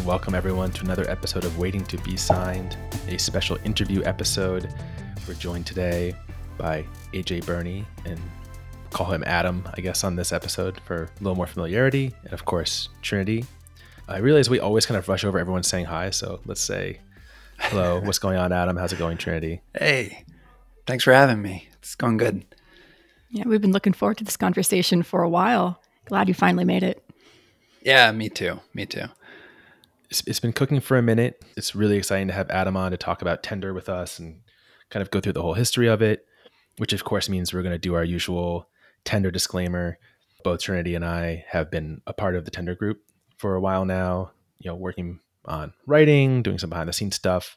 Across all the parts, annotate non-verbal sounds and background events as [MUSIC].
Hello, and welcome everyone to another episode of Waiting to Be Signed, a special interview episode. We're joined today by AJ Berni and call him Adam, I guess, on this episode for a little more familiarity, and of course, Trinity. I realize we always kind of rush over everyone saying hi, so let's say hello. [LAUGHS] What's going on, Adam? How's it going, Trinity? Hey, thanks for having me. It's going good. Yeah, we've been looking forward to this conversation for a while. Glad you finally made it. Yeah, me too. Me too. It's, it's been cooking for a minute. It's really exciting to have Adam on to talk about Tender with us and kind of go through the whole history of it, which of course means we're going to do our usual Tender disclaimer. Both Trinity and I have been a part of the Tender group for a while now, you know, working on writing, doing some behind the scenes stuff.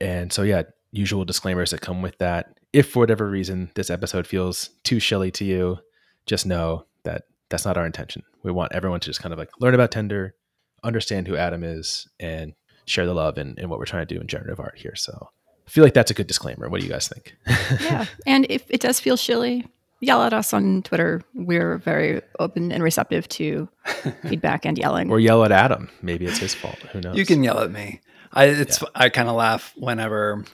And so, yeah, usual disclaimers that come with that. If for whatever reason this episode feels too shilly to you, just know that that's not our intention. We want everyone to just kind of like learn about Tender, understand who Adam is, and share the love and, in what we're trying to do in generative art here. So I feel like that's a good disclaimer. What do you guys think? [LAUGHS] yeah. And if it does feel shilly, yell at us on Twitter. We're very open and receptive to [LAUGHS] feedback and yelling. or yell at Adam. Maybe it's his fault. Who knows? You can yell at me. I it's I kind of laugh whenever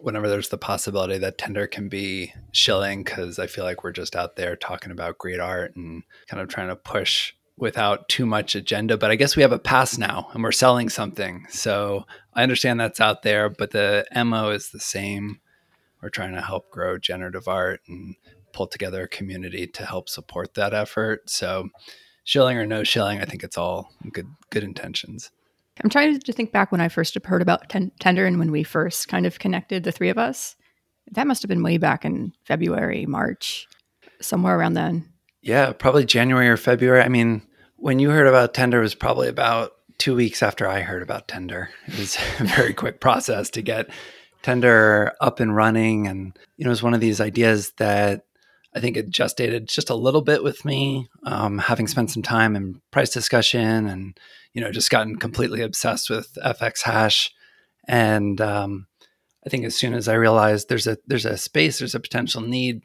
whenever there's the possibility that Tender can be shilling because I feel like we're just out there talking about great art and kind of trying to push without too much agenda. But I guess we have a pass now and we're selling something. So I understand that's out there, but the MO is the same. We're trying to help grow generative art and pull together a community to help support that effort. So shilling or no shilling, I think it's all good good intentions. I'm trying to think back when I first heard about ten- Tender and when we first kind of connected, the three of us. That must have been way back in February, March, somewhere around then. Yeah, probably January or February. I mean, when you heard about Tender was probably about two weeks after I heard about Tender. It was [LAUGHS] a very quick process to get Tender up and running. And, you know, it was one of these ideas that I think it gestated just a little bit with me, um, having spent some time in price discussion and, you know, just gotten completely obsessed with FX hash. And um, I think as soon as I realized there's a there's a space, there's a potential need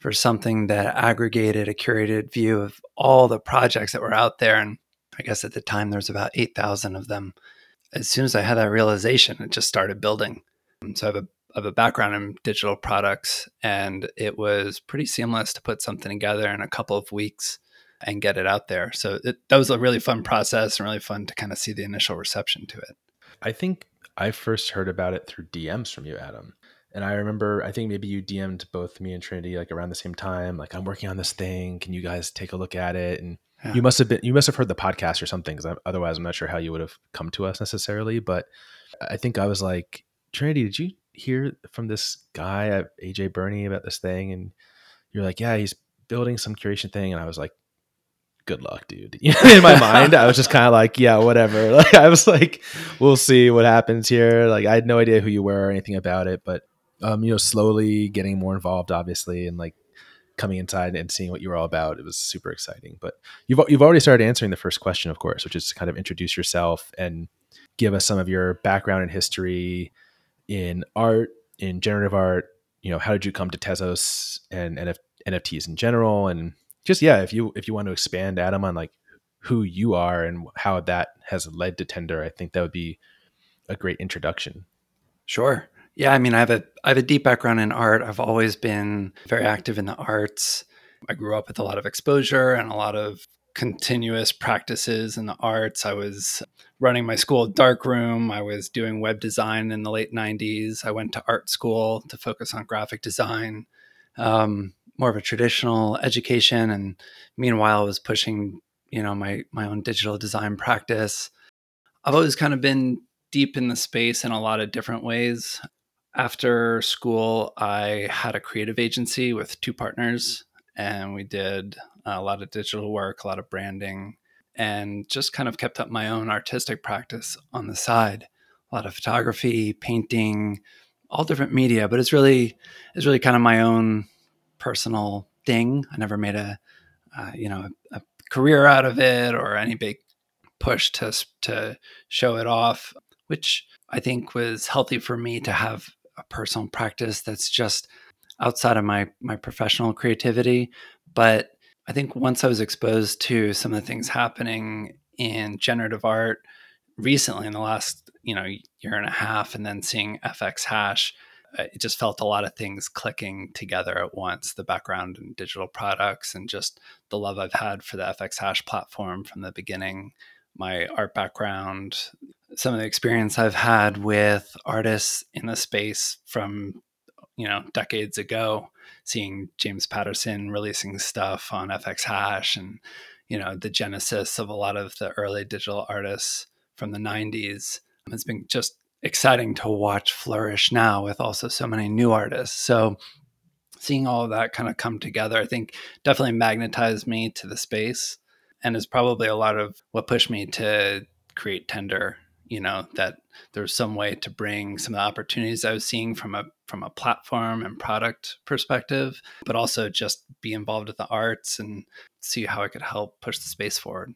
for something that aggregated a curated view of all the projects that were out there. And I guess at the time there was about 8,000 of them. As soon as I had that realization, it just started building. So I have a of a background in digital products, and it was pretty seamless to put something together in a couple of weeks and get it out there. So it, that was a really fun process and really fun to kind of see the initial reception to it. I think I first heard about it through DMs from you, Adam. And I remember, I think maybe you DM'd both me and Trinity like around the same time. Like, I'm working on this thing. Can you guys take a look at it? And yeah. you must have been, you must have heard the podcast or something, because otherwise, I'm not sure how you would have come to us necessarily. But I think I was like, Trinity, did you hear from this guy AJ Berni about this thing? And you're like, yeah, he's building some curation thing. And I was like, good luck, dude. [LAUGHS] in my mind, I was just kind of like, yeah, whatever. [LAUGHS] Like, I was like, we'll see what happens here. Like, I had no idea who you were or anything about it, but, um, you know, slowly getting more involved, obviously, and like coming inside and seeing what you were all about, it was super exciting. But you've, you've already started answering the first question, of course, which is to kind of introduce yourself and give us some of your background and history, in art, in generative art, you know, how did you come to Tezos and NF- NFTs in general? And just, yeah, if you, if you want to expand Adam on like who you are and how that has led to Tender, I think that would be a great introduction. Sure. Yeah, I mean, I have a I have a deep background in art. I've always been very active in the arts. I grew up with a lot of exposure and a lot of continuous practices in the arts. I was running my school darkroom. I was doing web design in the late 90s. I went to art school to focus on graphic design, um, more of a traditional education. And meanwhile, I was pushing, you know, my, my own digital design practice. I've always kind of been deep in the space in a lot of different ways. After school, I had a creative agency with two partners, and we did a lot of digital work, a lot of branding, and just kind of kept up my own artistic practice on the side. A lot of photography, painting, all different media, but it's really it's really kind of my own personal thing. I never made a uh, you know a, a career out of it or any big push to to show it off, which I think was healthy for me to have a personal practice that's just outside of my my professional creativity, but I think once I was exposed to some of the things happening in generative art, recently in the last you know year and a half and then seeing fx hash uh, it just felt a lot of things clicking together at once the background in digital products and just the love i've had for the fx hash platform from the beginning my art background some of the experience i've had with artists in the space from you know decades ago seeing james paterson releasing stuff on fx hash and you know the genesis of a lot of the early digital artists from the 90s it's been just exciting to watch flourish now with also so many new artists. So seeing all of that kind of come together, I think definitely magnetized me to the space and is probably a lot of what pushed me to create Tender, you know, that there's some way to bring some of the opportunities I was seeing from a from a platform and product perspective, but also just be involved with the arts and see how I could help push the space forward.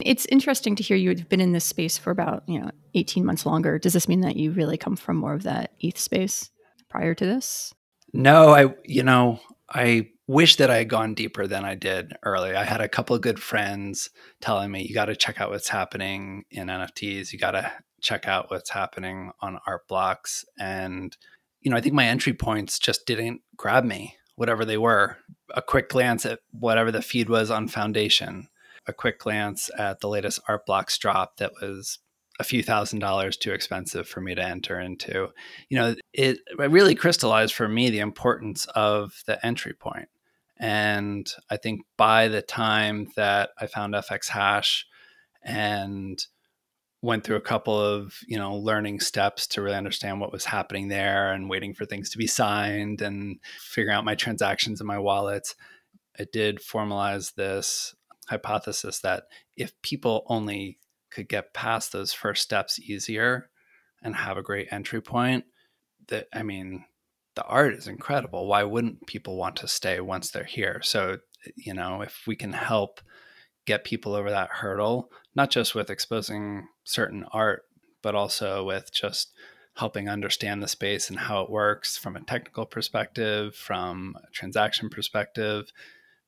It's interesting to hear you've been in this space for about, you know, 18 months longer. Does this mean that you really come from more of that ETH space prior to this? No, I you know, I wish that I had gone deeper than I did early. I had a couple of good friends telling me you got to check out what's happening in NFTs, you got to check out what's happening on art blocks and you know, I think my entry points just didn't grab me, whatever they were. A quick glance at whatever the feed was on Foundation a quick glance at the latest art blocks drop that was a few thousand dollars too expensive for me to enter into. You know, it, it really crystallized for me the importance of the entry point. And I think by the time that I found FX Hash and went through a couple of you know learning steps to really understand what was happening there and waiting for things to be signed and figuring out my transactions in my wallets i did formalize this hypothesis that if people only could get past those first steps easier and have a great entry point, that I mean, the art is incredible. Why wouldn't people want to stay once they're here? So, you know, if we can help get people over that hurdle, not just with exposing certain art, but also with just helping understand the space and how it works from a technical perspective, from a transaction perspective,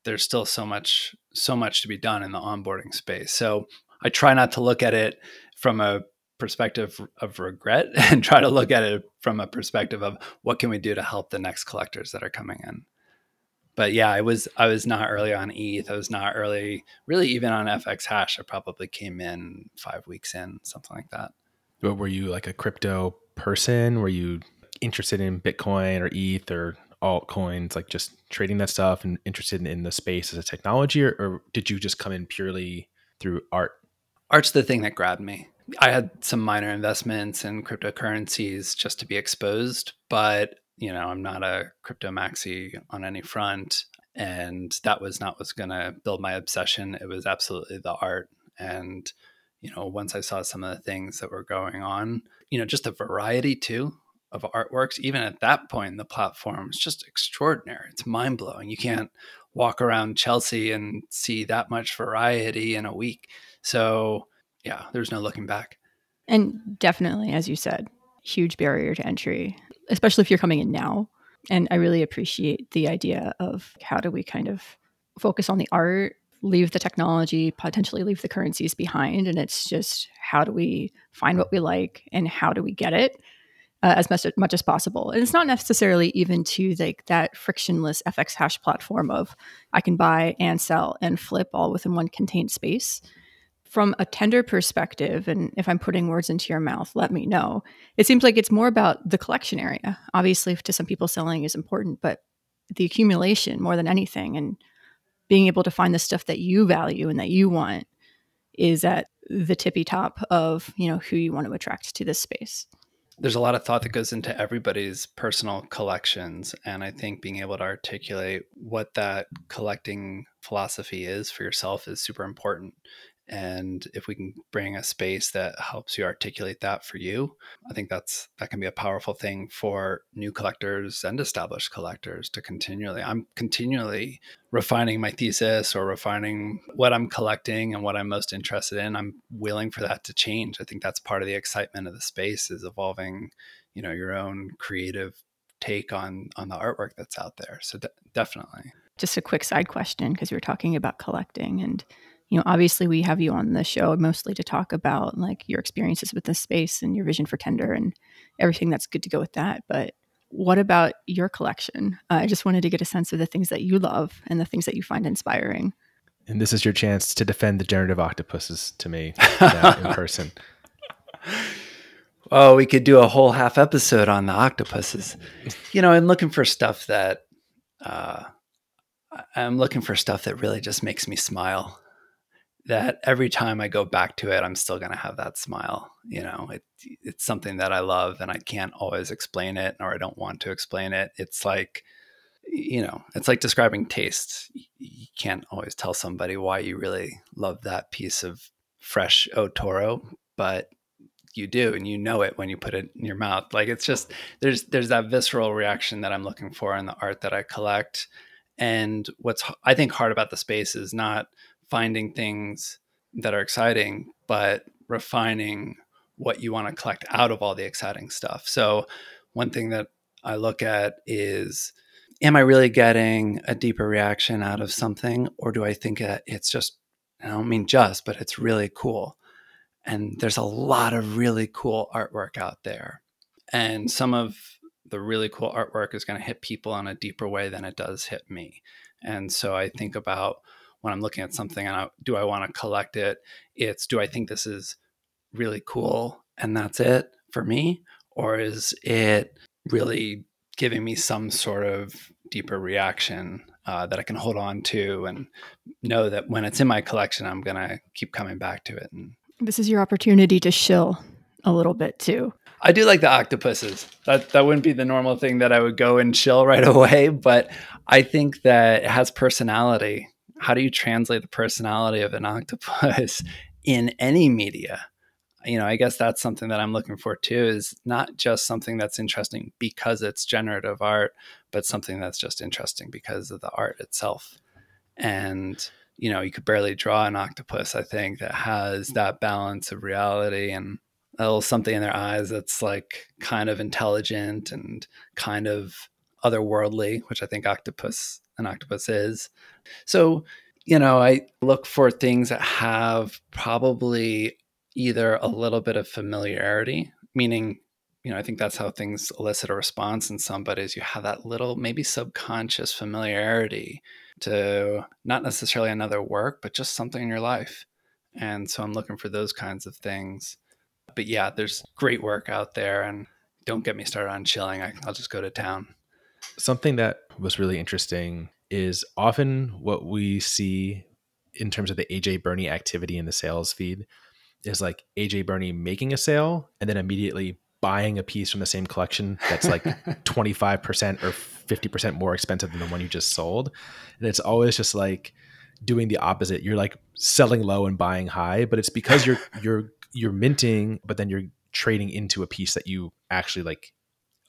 there's still so much so much to be done in the onboarding space. So I try not to look at it from a perspective of regret [LAUGHS] and try to look at it from a perspective of what can we do to help the next collectors that are coming in. But yeah, I was I was not early on ETH. I was not early, really even on FX Hash. I probably came in five weeks in, something like that. But were you like a crypto person? Were you interested in Bitcoin or ETH or altcoins, like just trading that stuff and interested in, in the space as a technology, or, or did you just come in purely through art? Art's the thing that grabbed me. I had some minor investments in cryptocurrencies just to be exposed, but you know, I'm not a crypto maxi on any front. And that was not what's going to build my obsession. It was absolutely the art. And, you know, once I saw some of the things that were going on, you know, just the variety too of artworks, even at that point in the platform, is just extraordinary. It's mind blowing. You mm-hmm. can't walk around Chelsea and see that much variety in a week. So, yeah, there's no looking back. And definitely, as you said, huge barrier to entry, especially if you're coming in now. And I really appreciate the idea of how do we kind of focus on the art, leave the technology, potentially leave the currencies behind. And it's just how do we find what we like and how do we get it? uh, as much, much as possible. And it's not necessarily even to like that frictionless FX hash platform of I can buy and sell and flip all within one contained space. From a tender perspective, and if I'm putting words into your mouth, let me know. It seems like it's more about the collection area. Obviously, to some people, selling is important, but the accumulation more than anything, and being able to find the stuff that you value and that you want is at the tippy top of you know who you want to attract to this space there's a lot of thought that goes into everybody's personal collections and i think being able to articulate what that collecting philosophy is for yourself is super important and if we can bring a space that helps you articulate that for you i think that's that can be a powerful thing for new collectors and established collectors to continually i'm continually refining my thesis or refining what i'm collecting and what i'm most interested in. I'm willing for that to change. I think that's part of the excitement of the space is evolving you know your own creative take on on the artwork that's out there. So de- definitely. Just a quick side question because we were talking about collecting and you know, obviously we have you on the show mostly to talk about like your experiences with the space and your vision for Tender and everything that's good to go with that. But what about your collection? Uh, I just wanted to get a sense of the things that you love and the things that you find inspiring. And this is your chance to defend the generative octopuses to me [LAUGHS] in person. Oh, we could do a whole half episode on the octopuses. You know, I'm looking for stuff that uh, I'm looking for stuff that really just makes me smile. That every time I go back to it, I'm still going to have that smile. You know, it, it's something that I love, and I can't always explain it, or I don't want to explain it. It's like, you know, it's like describing taste. You can't always tell somebody why you really love that piece of fresh Otoro, but you do and you know it when you put it in your mouth like it's just there's there's that visceral reaction that i'm looking for in the art that i collect and what's i think hard about the space is not finding things that are exciting but refining what you want to collect out of all the exciting stuff so one thing that i look at is am i really getting a deeper reaction out of something or do i think it's just i don't mean just but it's really cool and there's a lot of really cool artwork out there. And some of the really cool artwork is going to hit people in a deeper way than it does hit me. And so I think about when I'm looking at something and I, do I want to collect it? It's do I think this is really cool and that's it for me? Or is it really giving me some sort of deeper reaction uh, that I can hold on to and know that when it's in my collection, I'm going to keep coming back to it and this is your opportunity to shill a little bit too. I do like the octopuses. That that wouldn't be the normal thing that I would go and chill right [LAUGHS] away, but I think that it has personality. How do you translate the personality of an octopus [LAUGHS] in any media? You know, I guess that's something that I'm looking for too is not just something that's interesting because it's generative art, but something that's just interesting because of the art itself. And you know, you could barely draw an octopus, I think, that has mm. that balance of reality and a little something in their eyes that's like kind of intelligent and kind of otherworldly, which I think octopus an octopus is. So, you know, I look for things that have probably either a little bit of familiarity, meaning, you know, I think that's how things elicit a response in somebody is you have that little maybe subconscious familiarity to not necessarily another work, but just something in your life. And so I'm looking for those kinds of things. But yeah, there's great work out there. And don't get me started on chilling. I, I'll just go to town. Something that was really interesting is often what we see in terms of the AJ Berni activity in the sales feed is like AJ Berni making a sale and then immediately buying a piece from the same collection that's like [LAUGHS] 25% or 50% more expensive than the one you just sold. And it's always just like doing the opposite. You're like selling low and buying high, but it's because you're you're you're minting, but then you're trading into a piece that you actually like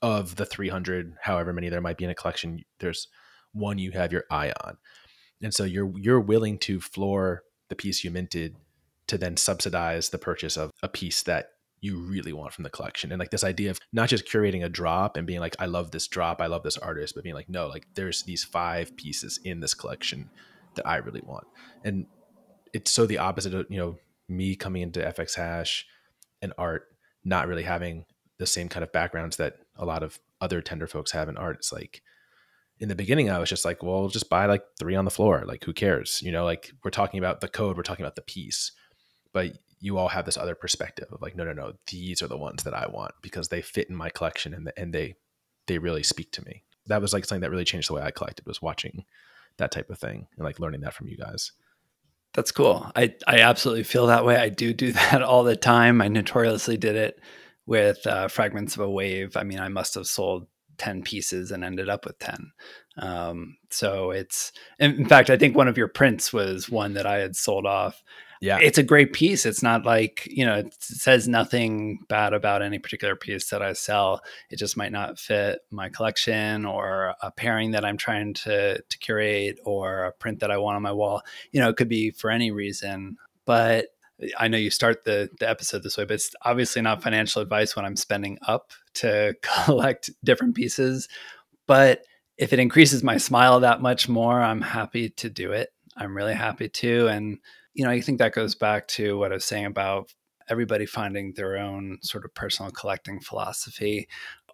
of the 300 however many there might be in a collection there's one you have your eye on. And so you're you're willing to floor the piece you minted to then subsidize the purchase of a piece that you really want from the collection. And like this idea of not just curating a drop and being like i love this drop i love this artist but being like no like there's these five pieces in this collection that i really want. And it's so the opposite of you know me coming into fx hash and art not really having the same kind of backgrounds that a lot of other tender folks have in art it's like in the beginning i was just like well just buy like three on the floor like who cares you know like we're talking about the code we're talking about the piece but you all have this other perspective of like, no, no, no, these are the ones that I want because they fit in my collection and and they they really speak to me. That was like something that really changed the way I collected was watching that type of thing and like learning that from you guys. That's cool. I I absolutely feel that way. I do do [LAUGHS] that all the time. I notoriously did it with uh, fragments of a wave. I mean, I must have sold 10 pieces and ended up with 10. Um, so it's, in fact, I think one of your prints was one that I had sold off. Yeah. It's a great piece. It's not like you know it says nothing bad about any particular piece that i sell. It just might not fit my collection or a pairing that i'm trying to to curate or a print that i want on my wall. You know it could be for any reason. But I know you start the, the episode this way, but it's obviously not financial advice when I'm spending up to [LAUGHS] collect different pieces. But if it increases my smile that much more, I'm happy to do it. I'm really happy to. And, you know, I think that goes back to what I was saying about everybody finding their own sort of personal collecting philosophy.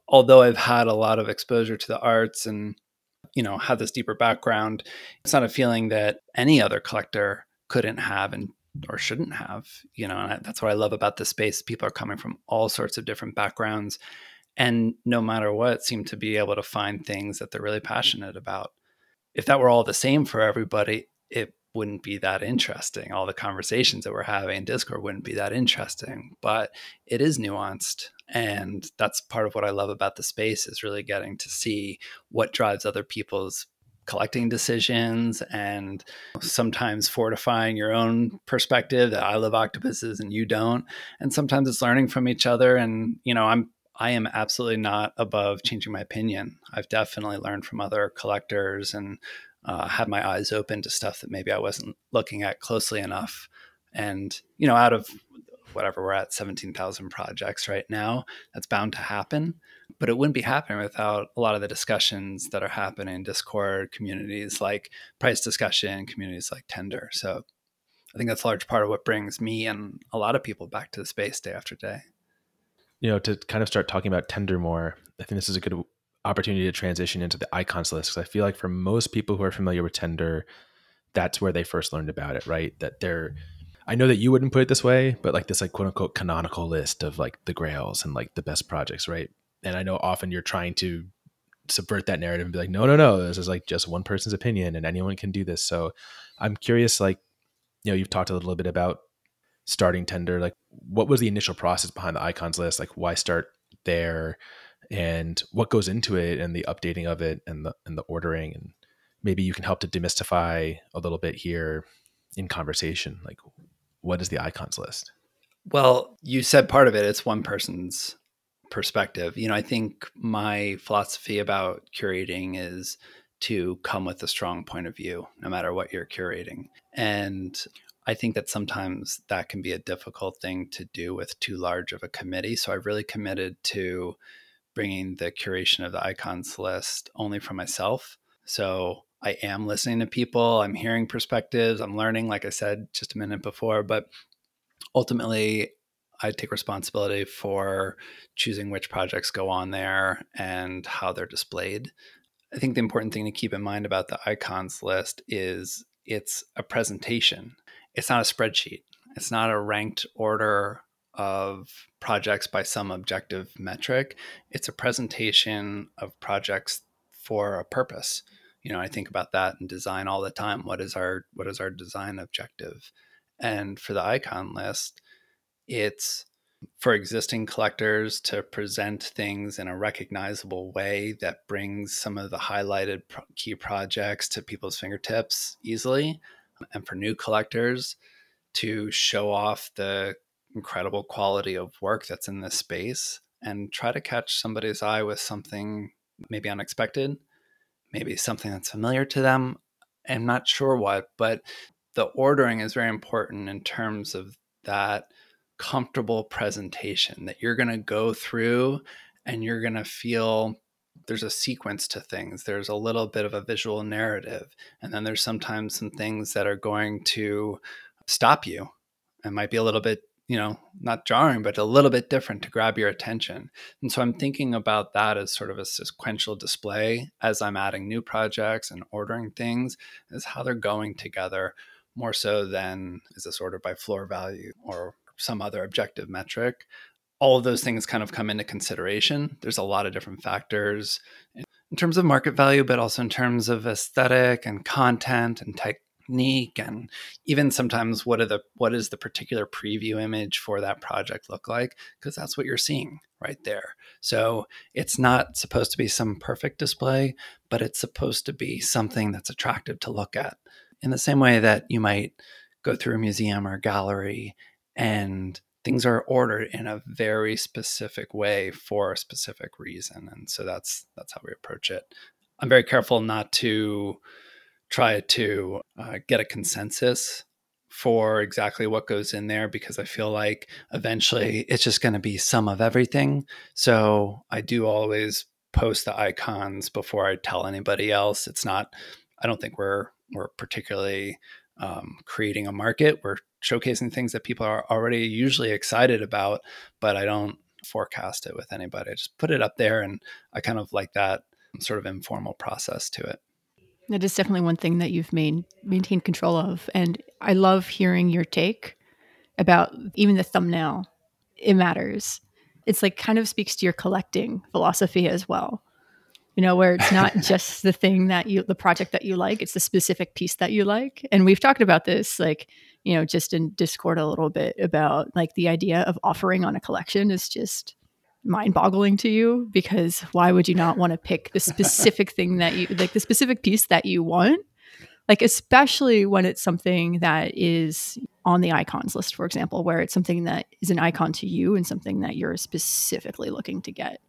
Although I've had a lot of exposure to the arts and, you know, have this deeper background, it's not a feeling that any other collector couldn't have and or shouldn't have, you know, and that's what I love about the space. People are coming from all sorts of different backgrounds and no matter what seem to be able to find things that they're really passionate about. If that were all the same for everybody, it wouldn't be that interesting. All the conversations that we're having in Discord wouldn't be that interesting, but it is nuanced. And that's part of what I love about the space is really getting to see what drives other people's collecting decisions and sometimes fortifying your own perspective that I love octopuses and you don't. And sometimes it's learning from each other. And, you know, I'm I am absolutely not above changing my opinion. I've definitely learned from other collectors and uh, had my eyes open to stuff that maybe I wasn't looking at closely enough. And, you know, out of whatever we're at 17,000 projects right now, that's bound to happen. But it wouldn't be happening without a lot of the discussions that are happening in Discord communities like price discussion, communities like Tender. So I think that's a large part of what brings me and a lot of people back to the space day after day. You know, to kind of start talking about Tender more, I think this is a good opportunity to transition into the icons list because I feel like for most people who are familiar with Tender, that's where they first learned about it, right? That they're I know that you wouldn't put it this way, but like this like quote unquote canonical list of like the grails and like the best projects, right? And I know often you're trying to subvert that narrative and be like, no, no, no, this is like just one person's opinion and anyone can do this. So I'm curious, like, you know, you've talked a little bit about starting Tender. Like, what was the initial process behind the icons list? Like, why start there? and what goes into it and the updating of it and the and the ordering and maybe you can help to demystify a little bit here in conversation like what is the icons list well you said part of it it's one person's perspective you know i think my philosophy about curating is to come with a strong point of view no matter what you're curating and I think that sometimes that can be a difficult thing to do with too large of a committee. So I've really committed to bringing the curation of the icons list only for myself. So I am listening to people, I'm hearing perspectives, I'm learning, like I said just a minute before, but ultimately, I take responsibility for choosing which projects go on there and how they're displayed. I think the important thing to keep in mind about the icons list is it's a presentation. It's not a spreadsheet. It's not a ranked order of projects by some objective metric. It's a presentation of projects for a purpose. You know, I think about that in design all the time. What is our what is our design objective? And for the icon list, it's for existing collectors to present things in a recognizable way that brings some of the highlighted key projects to people's fingertips easily. And for new collectors, to show off the incredible quality of work that's in this space and try to catch somebody's eye with something maybe unexpected, maybe something that's familiar to them. I'm not sure what, but the ordering is very important in terms of that comfortable presentation that you're going to go through and you're going to feel there's a sequence to things. There's a little bit of a visual narrative. And then there's sometimes some things that are going to stop you. It might be a little bit you know, not jarring, but a little bit different to grab your attention. And so I'm thinking about that as sort of a sequential display as I'm adding new projects and ordering things, is how they're going together more so than is this ordered by floor value or some other objective metric. All of those things kind of come into consideration. There's a lot of different factors in terms of market value, but also in terms of aesthetic and content and technique and even sometimes what are the what is the particular preview image for that project look like because that's what you're seeing right there so it's not supposed to be some perfect display but it's supposed to be something that's attractive to look at in the same way that you might go through a museum or gallery and things are ordered in a very specific way for a specific reason and so that's that's how we approach it i'm very careful not to try to uh, get a consensus for exactly what goes in there because I feel like eventually it's just going to be some of everything. So I do always post the icons before I tell anybody else. It's not, I don't think we're we're particularly um, creating a market. We're showcasing things that people are already usually excited about, but I don't forecast it with anybody. I just put it up there, and I kind of like that sort of informal process to it. That is definitely one thing that you've main, maintained control of. And I love hearing your take about even the thumbnail. It matters. It's like kind of speaks to your collecting philosophy as well. You know, where it's not [LAUGHS] just the thing that you, the project that you like, it's the specific piece that you like. And we've talked about this, like, you know, just in Discord a little bit about like the idea of offering on a collection is just mind boggling to you because why would you not want to pick the specific thing that you like the specific piece that you want? Like especially when it's something that is on the icons list for example where it's something that is an icon to you and something that you're specifically looking to get.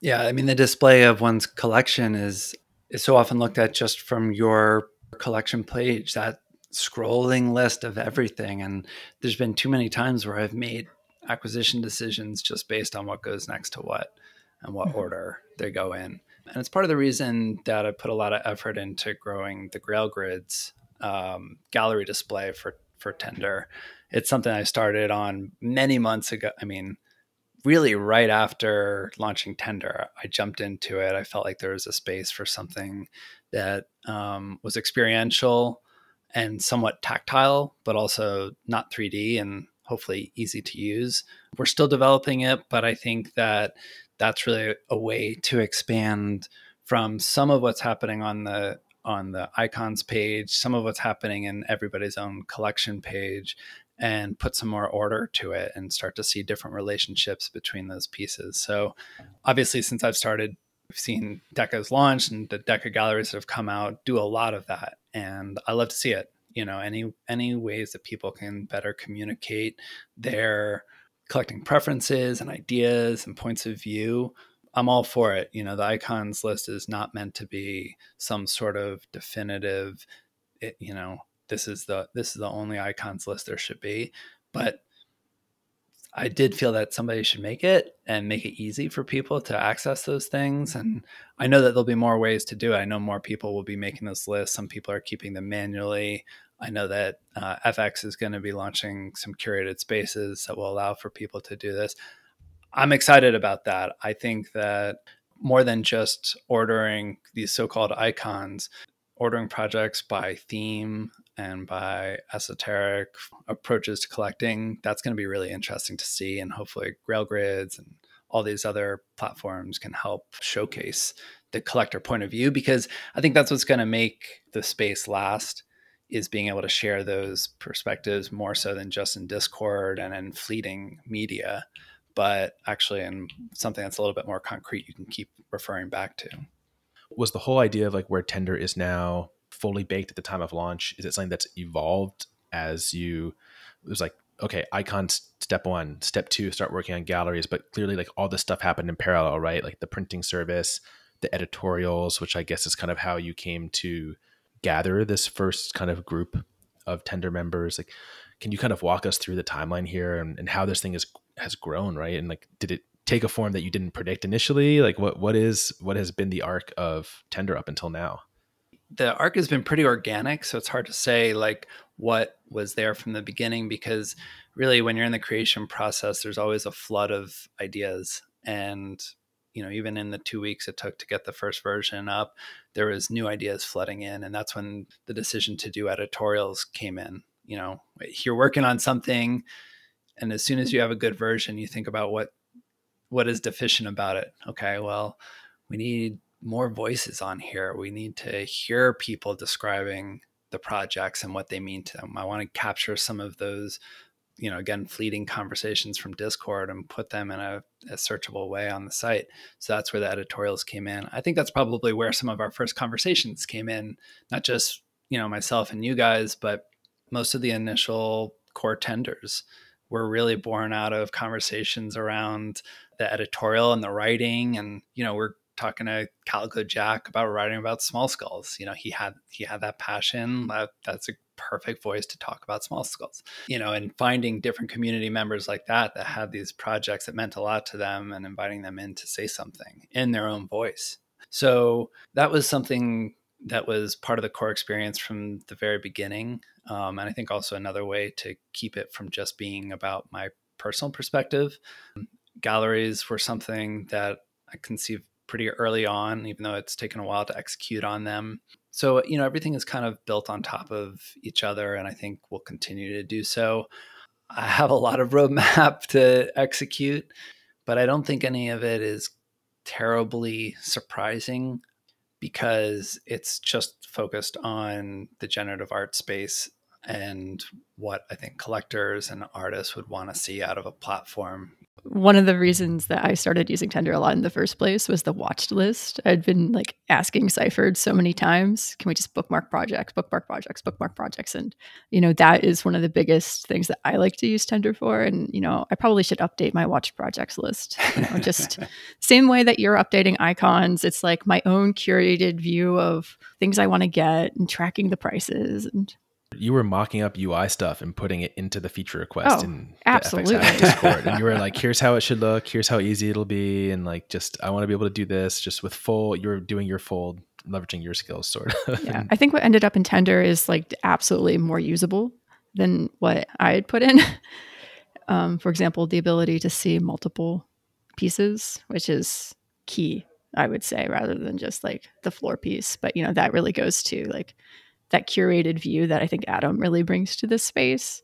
Yeah i mean the display of one's collection is is so often looked at just from your collection page that scrolling list of everything and there's been too many times where i've made acquisition decisions just based on what goes next to what and what mm-hmm. order they go in. And it's part of the reason that I put a lot of effort into growing the Grail Grids um, gallery display for for Tender. It's something I started on many months ago. I mean, really right after launching Tender, I jumped into it. I felt like there was a space for something that um, was experiential and somewhat tactile, but also not 3D and hopefully easy to use. We're still developing it, but I think that that's really a way to expand from some of what's happening on the on the icons page, some of what's happening in everybody's own collection page and put some more order to it and start to see different relationships between those pieces. So obviously since I've started we've seen Deca's launched and the Deca galleries that have come out do a lot of that and I love to see it you know any any ways that people can better communicate their collecting preferences and ideas and points of view i'm all for it. You know the icons list is not meant to be some sort of definitive it, you know this is the this is the only icons list there should be but I did feel that somebody should make it and make it easy for people to access those things. And I know that there'll be more ways to do it. I know more people will be making this list. Some people are keeping them manually. I know that uh, FX is going to be launching some curated spaces that will allow for people to do this. I'm excited about that. I think that more than just ordering these so called icons, ordering projects by theme and by esoteric approaches to collecting, that's going to be really interesting to see. And hopefully, Grail Grids and all these other platforms can help showcase the collector point of view because I think that's what's going to make the space last is being able to share those perspectives more so than just in Discord and in fleeting media, but actually in something that's a little bit more concrete you can keep referring back to. Was the whole idea of like where Tender is now fully baked at the time of launch? Is it something that's evolved as you it was like, okay, icons step one, step two, start working on galleries, but clearly like all this stuff happened in parallel, right? Like the printing service, the editorials, which I guess is kind of how you came to gather this first kind of group of tender members like can you kind of walk us through the timeline here and, and how this thing is has grown right and like did it take a form that you didn't predict initially like what what is what has been the arc of tender up until now the arc has been pretty organic so it's hard to say like what was there from the beginning because really when you're in the creation process there's always a flood of ideas. And you know even in the two weeks it took to get the first version up there was new ideas flooding in and that's when the decision to do editorials came in. You know you're working on something and as soon as you have a good version you think about what what is deficient about it. Okay well we need more voices on here. We need to hear people describing the projects and what they mean to them. I want to capture some of those you know again fleeting conversations from discord and put them in a, a, searchable way on the site. So that's where the editorials came in. I think that's probably where some of our first conversations came in not just you know myself and you guys but most of the initial core tenders were really born out of conversations around the editorial and the writing and you know we're talking to Calico Jack about writing about small skulls. You know, he had he had that passion. That, that's a perfect voice to talk about small skulls. You know, and finding different community members like that that had these projects that meant a lot to them and inviting them in to say something in their own voice. So that was something that was part of the core experience from the very beginning. Um, and I think also another way to keep it from just being about my personal perspective. Galleries were something that I conceived pretty early on, even though it's taken a while to execute on them. So, you know, everything is kind of built on top of each other, and I think we'll continue to do so. I have a lot of roadmap [LAUGHS] to execute, but I don't think any of it is terribly surprising because it's just focused on the generative art space and what I think collectors and artists would want to see out of a platform one of the reasons that I started using Tender a lot in the first place was the watched list. I'd been like asking ciphrd so many times, can we just bookmark projects, bookmark projects, bookmark projects? And, you know, that is one of the biggest things that I like to use Tender for. And, you know, I probably should update my watched projects list. You know, just [LAUGHS] same way that you're updating icons. It's like my own curated view of things I want to get and tracking the prices and you were mocking up UI stuff and putting it into the feature request oh, in absolutely. [LAUGHS] Discord. and you were like, [LAUGHS] here's how it should look, here's how easy it'll be, and like just I want to be able to do this just with full you're doing your full leveraging your skills sort of. Yeah. [LAUGHS] I think what ended up in Tender is like absolutely more usable than what I had put in. um, for example, the ability to see multiple pieces, which is key, I would say, rather than just like the floor piece. But you know, that really goes to like that curated view that I think Adam really brings to this space,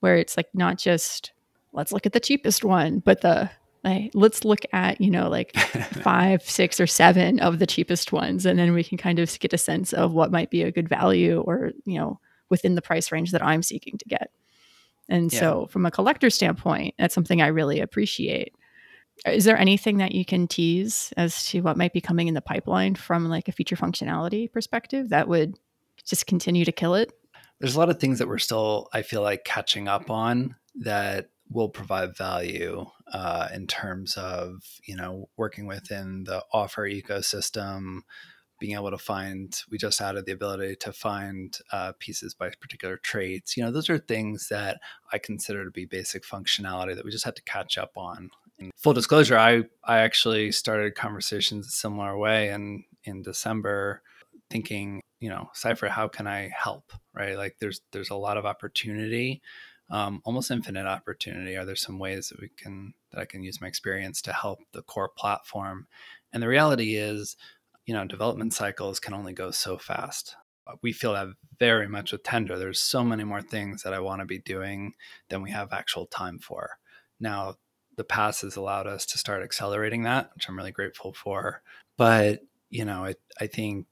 where it's like not just let's look at the cheapest one, but the like, let's look at you know like [LAUGHS] five, six, or seven of the cheapest ones, and then we can kind of get a sense of what might be a good value or you know within the price range that I'm seeking to get. And yeah. so, from a collector standpoint, that's something I really appreciate. Is there anything that you can tease as to what might be coming in the pipeline from like a feature functionality perspective that would just continue to kill it? There's a lot of things that we're still, I feel like, catching up on that will provide value uh, in terms of you know working within the offer ecosystem being able to find we just added the ability to find uh, pieces by particular traits you know those are things that i consider to be basic functionality that we just had to catch up on in full disclosure i i actually started conversations a similar way in in december thinking you know ciphrd how can i help right? Like there's there's a lot of opportunity um, almost infinite opportunity. Are there some ways that we can that i can use my experience to help the core platform? And the reality is you know development cycles can only go so fast. We feel that very much with tender. There's so many more things that i want to be doing than we have actual time for. Now the past has allowed us to start accelerating that which i'm really grateful for. But you know I, I think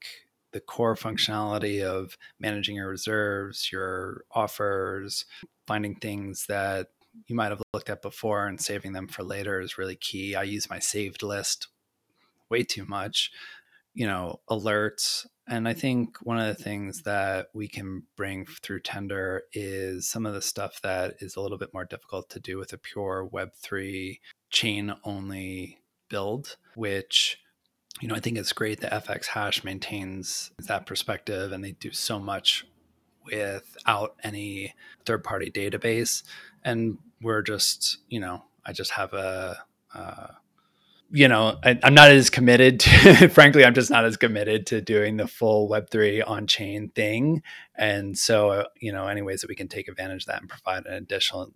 the core functionality of managing your reserves, your offers, finding things that you might have looked at before and saving them for later is really key. I use my saved list way too much, you know, alerts. And I think one of the things that we can bring through Tender is some of the stuff that is a little bit more difficult to do with a pure Web3 chain only build, which you know, I think it's great that FX Hash maintains that perspective and they do so much without any third party database. And we're just, you know, I just have a, uh, you know, I, am not as committed to, [LAUGHS] frankly, I'm just not as committed to doing the full Web3 on chain thing. And so, you know, any ways that we can take advantage of that and provide an additional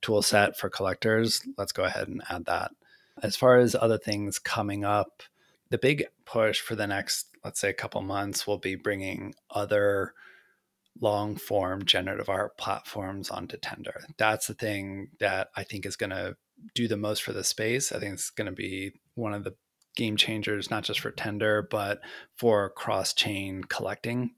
tool set for collectors, let's go ahead and add that. As far as other things coming up, the big push for the next, let's say, a couple months will be bringing other long form generative art platforms onto Tender. That's the thing that I think is going to do the most for the space. I think it's going to be one of the game changers, not just for Tender, but for cross chain collecting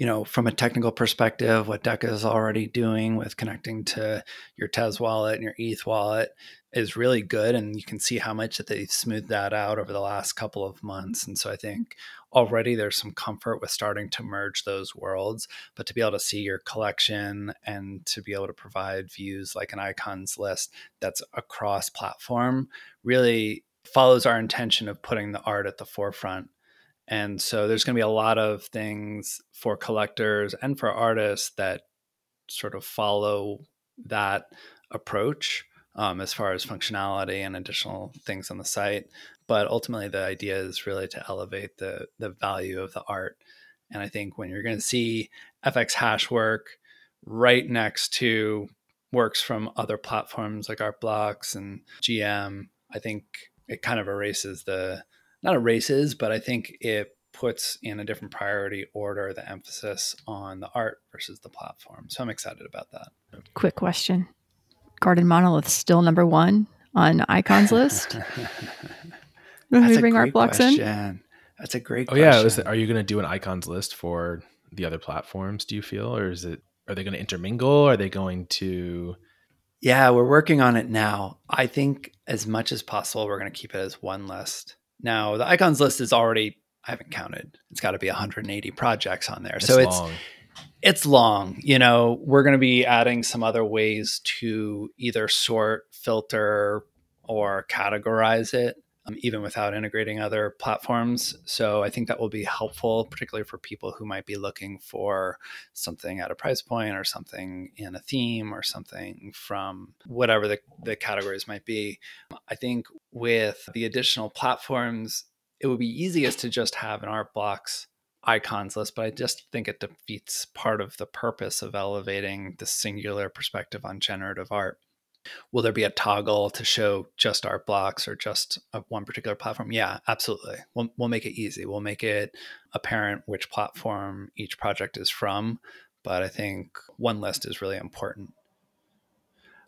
you know, from a technical perspective, what Deca is already doing with connecting to your Tez wallet and your ETH wallet is really good. And you can see how much that they've smoothed that out over the last couple of months. And so I think already there's some comfort with starting to merge those worlds. But to be able to see your collection and to be able to provide views like an icons list that's across platform really follows our intention of putting the art at the forefront and so there's going to be a lot of things for collectors and for artists that sort of follow that approach um, as far as functionality and additional things on the site. But ultimately, the idea is really to elevate the the value of the art. And I think when you're going to see FX hash work right next to works from other platforms like Artblocks and GM, I think it kind of erases the, not erases, but I think it puts in a different priority order the emphasis on the art versus the platform. So I'm excited about that. Quick question Garden Monolith still number one on icons list? [LAUGHS] When we bring art blocks question. in? That's a great. Oh question. yeah, are you going to do an icons list for the other platforms? Do you feel, or is it? Are they going to intermingle? Are they going to? Yeah, we're working on it now. I think as much as possible, we're going to keep it as one list. Now, the icons list is already. I haven't counted. It's got to be 180 projects on there, it's so it's long. it's long. You know, we're going to be adding some other ways to either sort, filter, or categorize it Um, even without integrating other platforms. So I think that will be helpful, particularly for people who might be looking for something at a price point or something in a theme or something from whatever the, the categories might be. I think with the additional platforms, it would be easiest to just have an art blocks icons list, but I just think it defeats part of the purpose of elevating the singular perspective on generative art. Will there be a toggle to show just art blocks or just one particular platform? Yeah, absolutely. We'll, we'll make it easy. We'll make it apparent which platform each project is from. But I think one list is really important.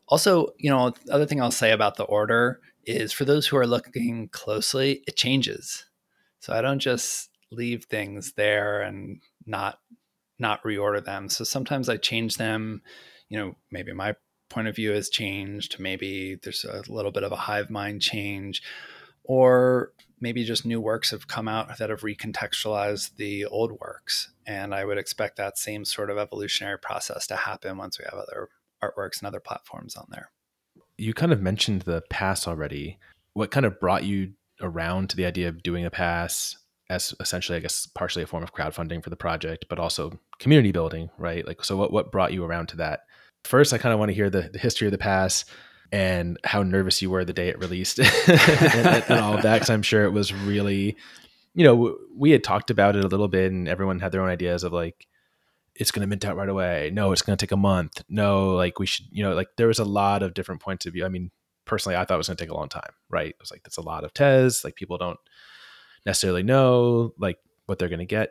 Also, you know, the other thing I'll say about the order is for those who are looking closely, it changes. So I don't just leave things there and not not reorder them. So sometimes I change them, you know, maybe my point of view has changed. Maybe there's a little bit of a hive mind change, or maybe just new works have come out that have recontextualized the old works. And I would expect that same sort of evolutionary process to happen once we have other artworks and other platforms on there. You kind of mentioned the pass already. What kind of brought you around to the idea of doing a pass as essentially, I guess, partially a form of crowdfunding for the project, but also community building, right? Like, so what, what brought you around to that? First, I kind of want to hear the, the history of the pass and how nervous you were the day it released [LAUGHS] and, and, all of that. Because I'm sure it was really, you know, we had talked about it a little bit, and everyone had their own ideas of like, it's going to mint out right away. No, it's going to take a month. No, like we should, you know, like there was a lot of different points of view. I mean, personally, I thought it was going to take a long time, right? It was like, that's a lot of tez. Like people don't necessarily know like what they're going to get,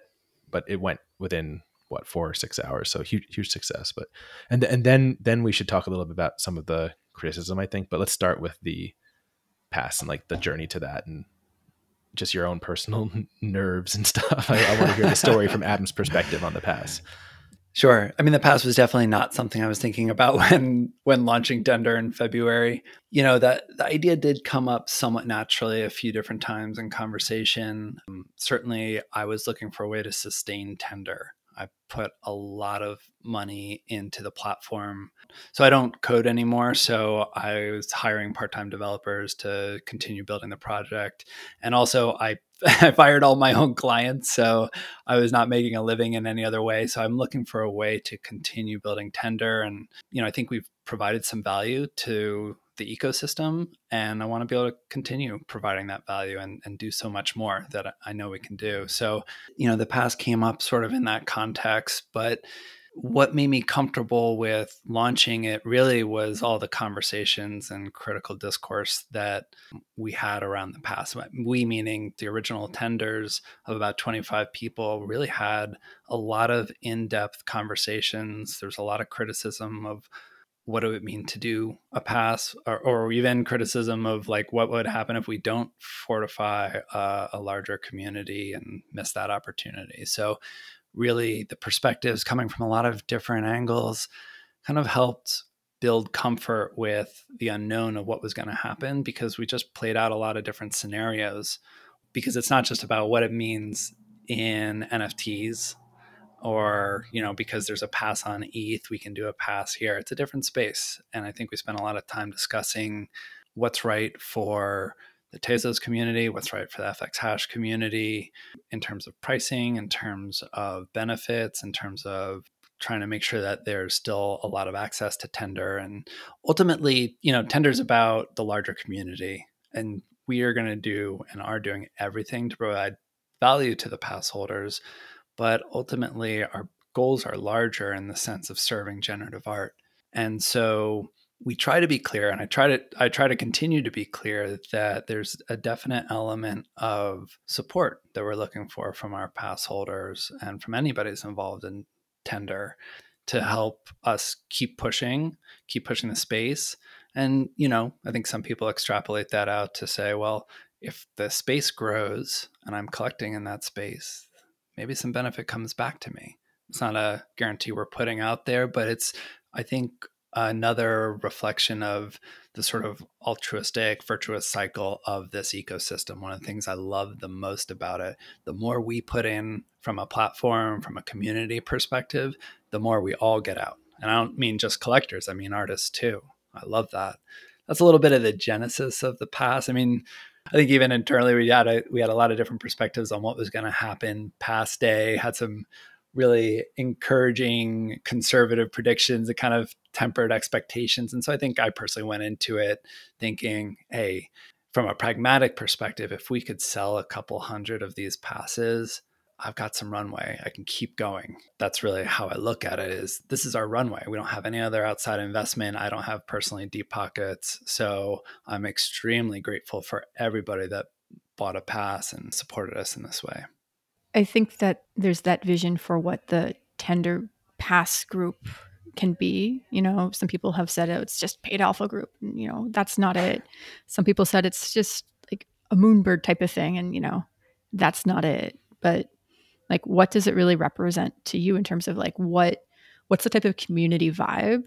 but it went within what four or six hours. So huge, huge success. But and and then then we should talk a little bit about some of the criticism, I think. But let's start with the past and like the journey to that and just your own personal nerves and [LAUGHS] stuff. I, I want to hear the story from Adam's perspective on the pass. Sure. I mean, the pass was definitely not something I was thinking about [LAUGHS] when when launching Tender in February. You know that the idea did come up somewhat naturally a few different times in conversation. Um, certainly, I was looking for a way to sustain Tender. I put a lot of money into the platform. So I don't code anymore. So I was hiring part time developers to continue building the project. And also, I, [LAUGHS] I fired all my own clients. So I was not making a living in any other way. So I'm looking for a way to continue building Tender. And, you know, I think we've provided some value to the ecosystem and i want to be able to continue providing that value and, and do so much more that i know we can do so you know the past came up sort of in that context but what made me comfortable with launching it really was all the conversations and critical discourse that we had around the past. We, meaning the original tenders of about 25 people, really had a lot of in depth conversations. There's a lot of criticism of what do it mean to do a pass or, or even criticism of like what would happen if we don't fortify uh, a larger community and miss that opportunity. So really the perspectives coming from a lot of different angles kind of helped build comfort with the unknown of what was going to happen because we just played out a lot of different scenarios because it's not just about what it means in nfts or you know because there's a pass on eth we can do a pass here. It's a different space and i think we spent a lot of time discussing what's right for the tezos community what's right for the fxhash community in terms of pricing in terms of benefits in terms of trying to make sure that there's still a lot of access to tender. And ultimately you know tender's about the larger community and we are going to do and are doing everything to provide value to the pass holders but ultimately our goals are larger in the sense of serving generative art. And so we try to be clear and I try to I try to continue to be clear that there's a definite element of support that we're looking for from our pass holders and from anybody who's involved in tender to help us keep pushing, keep pushing the space. And, you know, I think some people extrapolate that out to say, well, if the space grows and I'm collecting in that space, maybe some benefit comes back to me. It's not a guarantee we're putting out there, but it's, I think, another reflection of the sort of altruistic, virtuous cycle of this ecosystem. One of the things I love the most about it, the more we put in from a platform, from a community perspective, the more we all get out. And I don't mean just collectors, I mean artists too. I love that. That's a little bit of the genesis of the past. I mean, I think even internally we had a, we had a lot of different perspectives on what was going to happen. Pass day had some really encouraging conservative predictions that kind of tempered expectations. And so I think I personally went into it thinking, hey, from a pragmatic perspective, if we could sell a couple hundred of these passes, I've got some runway. I can keep going. That's really how I look at it is this is our runway. We don't have any other outside investment. I don't have personally deep pockets. So I'm extremely grateful for everybody that bought a pass and supported us in this way. I think that there's that vision for what the tender pass group can be. You know, some people have said oh, it's just paid alpha group. And, you know, that's not it. Some people said it's just like a moonbird type of thing. And, you know, that's not it. But like what does it really represent to you in terms of like what what's the type of community vibe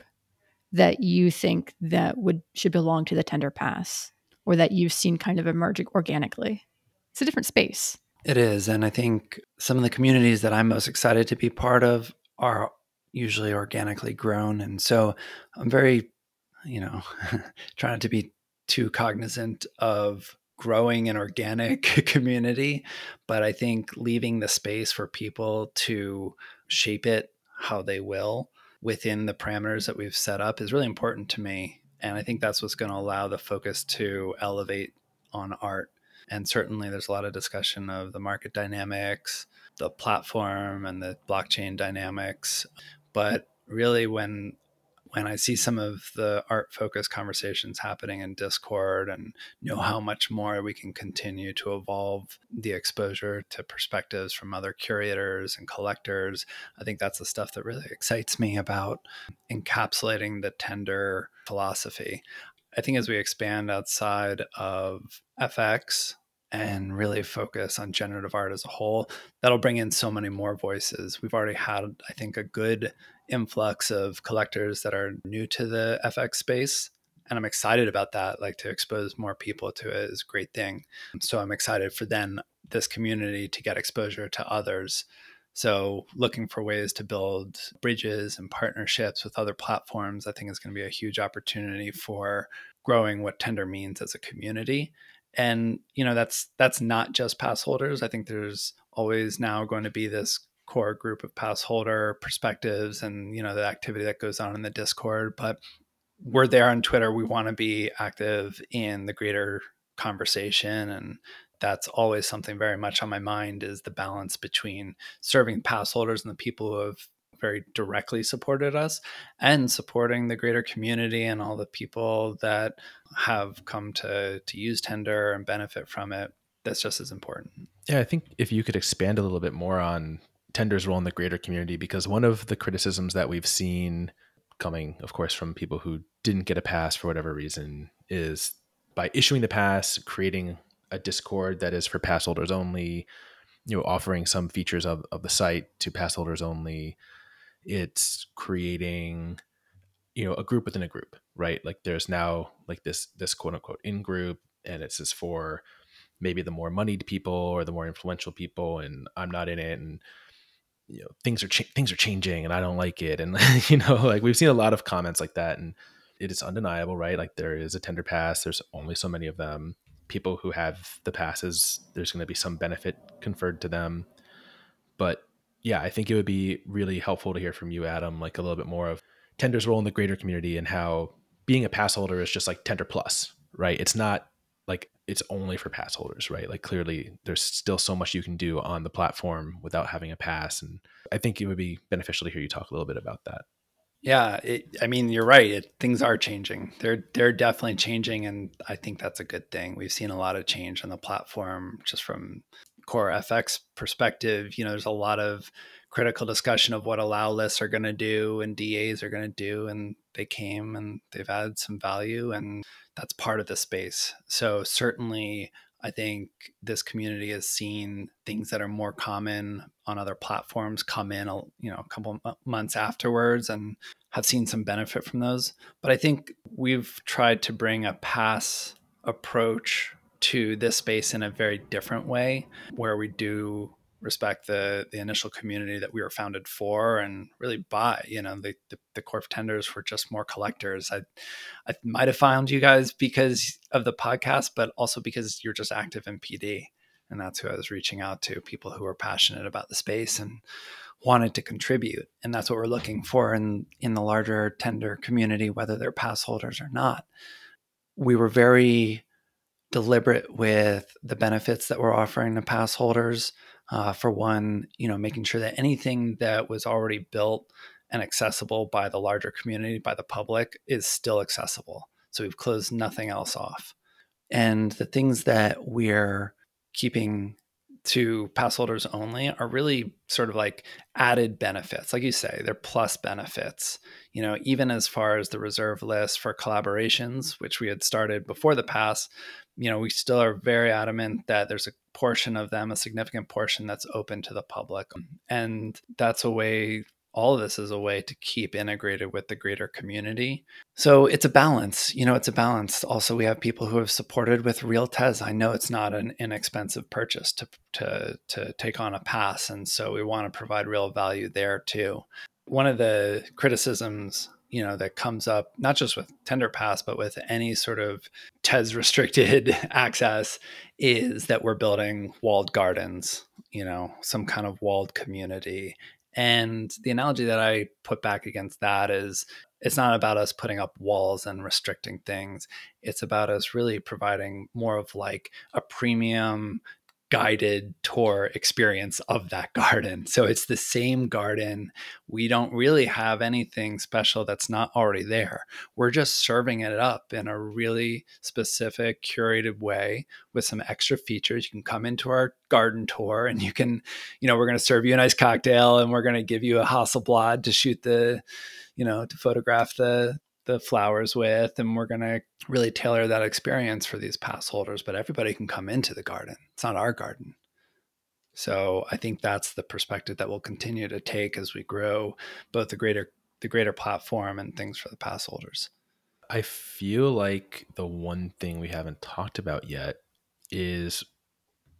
that you think that would should belong to the tender pass or that you've seen kind of emerging organically? It's a different space. It is and i think some of the communities that i'm most excited to be part of are usually organically grown and so i'm very you know [LAUGHS] trying to be too cognizant of growing an organic [LAUGHS] community, but I think leaving the space for people to shape it how they will within the parameters that we've set up is really important to me. And I think that's what's going to allow the focus to elevate on art. And certainly there's a lot of discussion of the market dynamics, the platform, and the blockchain dynamics. But really, when when I see some of the art focused conversations happening in Discord and know how much more we can continue to evolve the exposure to perspectives from other curators and collectors, I think that's the stuff that really excites me about encapsulating the tender philosophy. I think as we expand outside of FX and really focus on generative art as a whole, that'll bring in so many more voices. We've already had, I think, a good influx of collectors that are new to the FX space. And I'm excited about that. Like to expose more people to it is a great thing. So I'm excited for then this community to get exposure to others. So looking for ways to build bridges and partnerships with other platforms, I think is going to be a huge opportunity for growing what Tender means as a community. And you know that's that's not just pass holders. I think there's always now going to be this core group of pass holder perspectives and you know the activity that goes on in the discord but we're there on twitter. We want to be active in the greater conversation and that's always something very much on my mind is the balance between serving pass holders and the people who have very directly supported us and supporting the greater community and all the people that have come to to use tender and benefit from it. That's just as important. Yeah i think if you could expand a little bit more on Tender's role in the greater community because one of the criticisms that we've seen coming, of course, from people who didn't get a pass for whatever reason is by issuing the pass, creating a Discord that is for pass holders only, you know, offering some features of, of the site to pass holders only. It's creating, you know, a group within a group, right? Like there's now like this this quote unquote in group, and it's just for maybe the more moneyed people or the more influential people, and I'm not in it, and you know things are cha- things are changing and I don't like it and [LAUGHS] you know like we've seen a lot of comments like that and it is undeniable right? Like there is a tender pass there's only so many of them. People who have the passes there's going to be some benefit conferred to them. But yeah I think it would be really helpful to hear from you Adam like a little bit more of tender's role in the greater community and how being a pass holder is just like tender plus right? It's not it's only for pass holders, right? Like clearly there's still so much you can do on the platform without having a pass. And I think it would be beneficial to hear you talk a little bit about that. Yeah, it, I mean, you're right. It, things are changing. They're they're definitely changing, and I think that's a good thing. We've seen a lot of change on the platform just from core FX perspective. You know, there's a lot of critical discussion of what allow lists are going to do and DAs are going to do, and they came and they've added some value, and that's part of the space. So certainly, I think this community has seen things that are more common on other platforms come in, you know, a couple months afterwards, and have seen some benefit from those. But I think we've tried to bring a pass approach to this space in a very different way, where we do respect the the initial community that we were founded for and really by you know the, the, the core tenders were just more collectors. I i might have found you guys because of the podcast but also because you're just active in pd and that's who i was reaching out to people who are passionate about the space and wanted to contribute. And that's what we're looking for in in the larger tender community whether they're pass holders or not. We were very deliberate with the benefits that we're offering to pass holders uh, for one, you know, making sure that anything that was already built and accessible by the larger community, by the public, is still accessible. So we've closed nothing else off. And the things that we're keeping to pass holders only are really sort of like added benefits. Like you say, they're plus benefits. You know, even as far as the reserve list for collaborations, which we had started before the pass, you know, we still are very adamant that there's a portion of them, a significant portion that's open to the public. And that's a way all of this is a way to keep integrated with the greater community. So it's a balance. You know, it's a balance. Also, we have people who have supported with real Tez. I know it's not an inexpensive purchase to to to take on a pass, and so we want to provide real value there too. One of the criticisms you know that comes up not just with tender pass but with any sort of tez restricted [LAUGHS] access is that we're building walled gardens you know some kind of walled community and the analogy that i put back against that is it's not about us putting up walls and restricting things. It's about us really providing more of like a premium guided tour experience of that [LAUGHS] garden. So it's the same garden. We don't really have anything special that's not already there. We're just serving it up in a really specific, curated way with some extra features. You can come into our garden tour and you can, you know, we're going to serve you a nice cocktail and we're going to give you a Hasselblad to shoot the, you know, to photograph the the flowers with and we're going to really tailor that experience for these pass holders but everybody can come into the garden. It's not our garden. So i think that's the perspective that we'll continue to take as we grow both the greater the greater platform and things for the pass holders. I feel like the one thing we haven't talked about yet is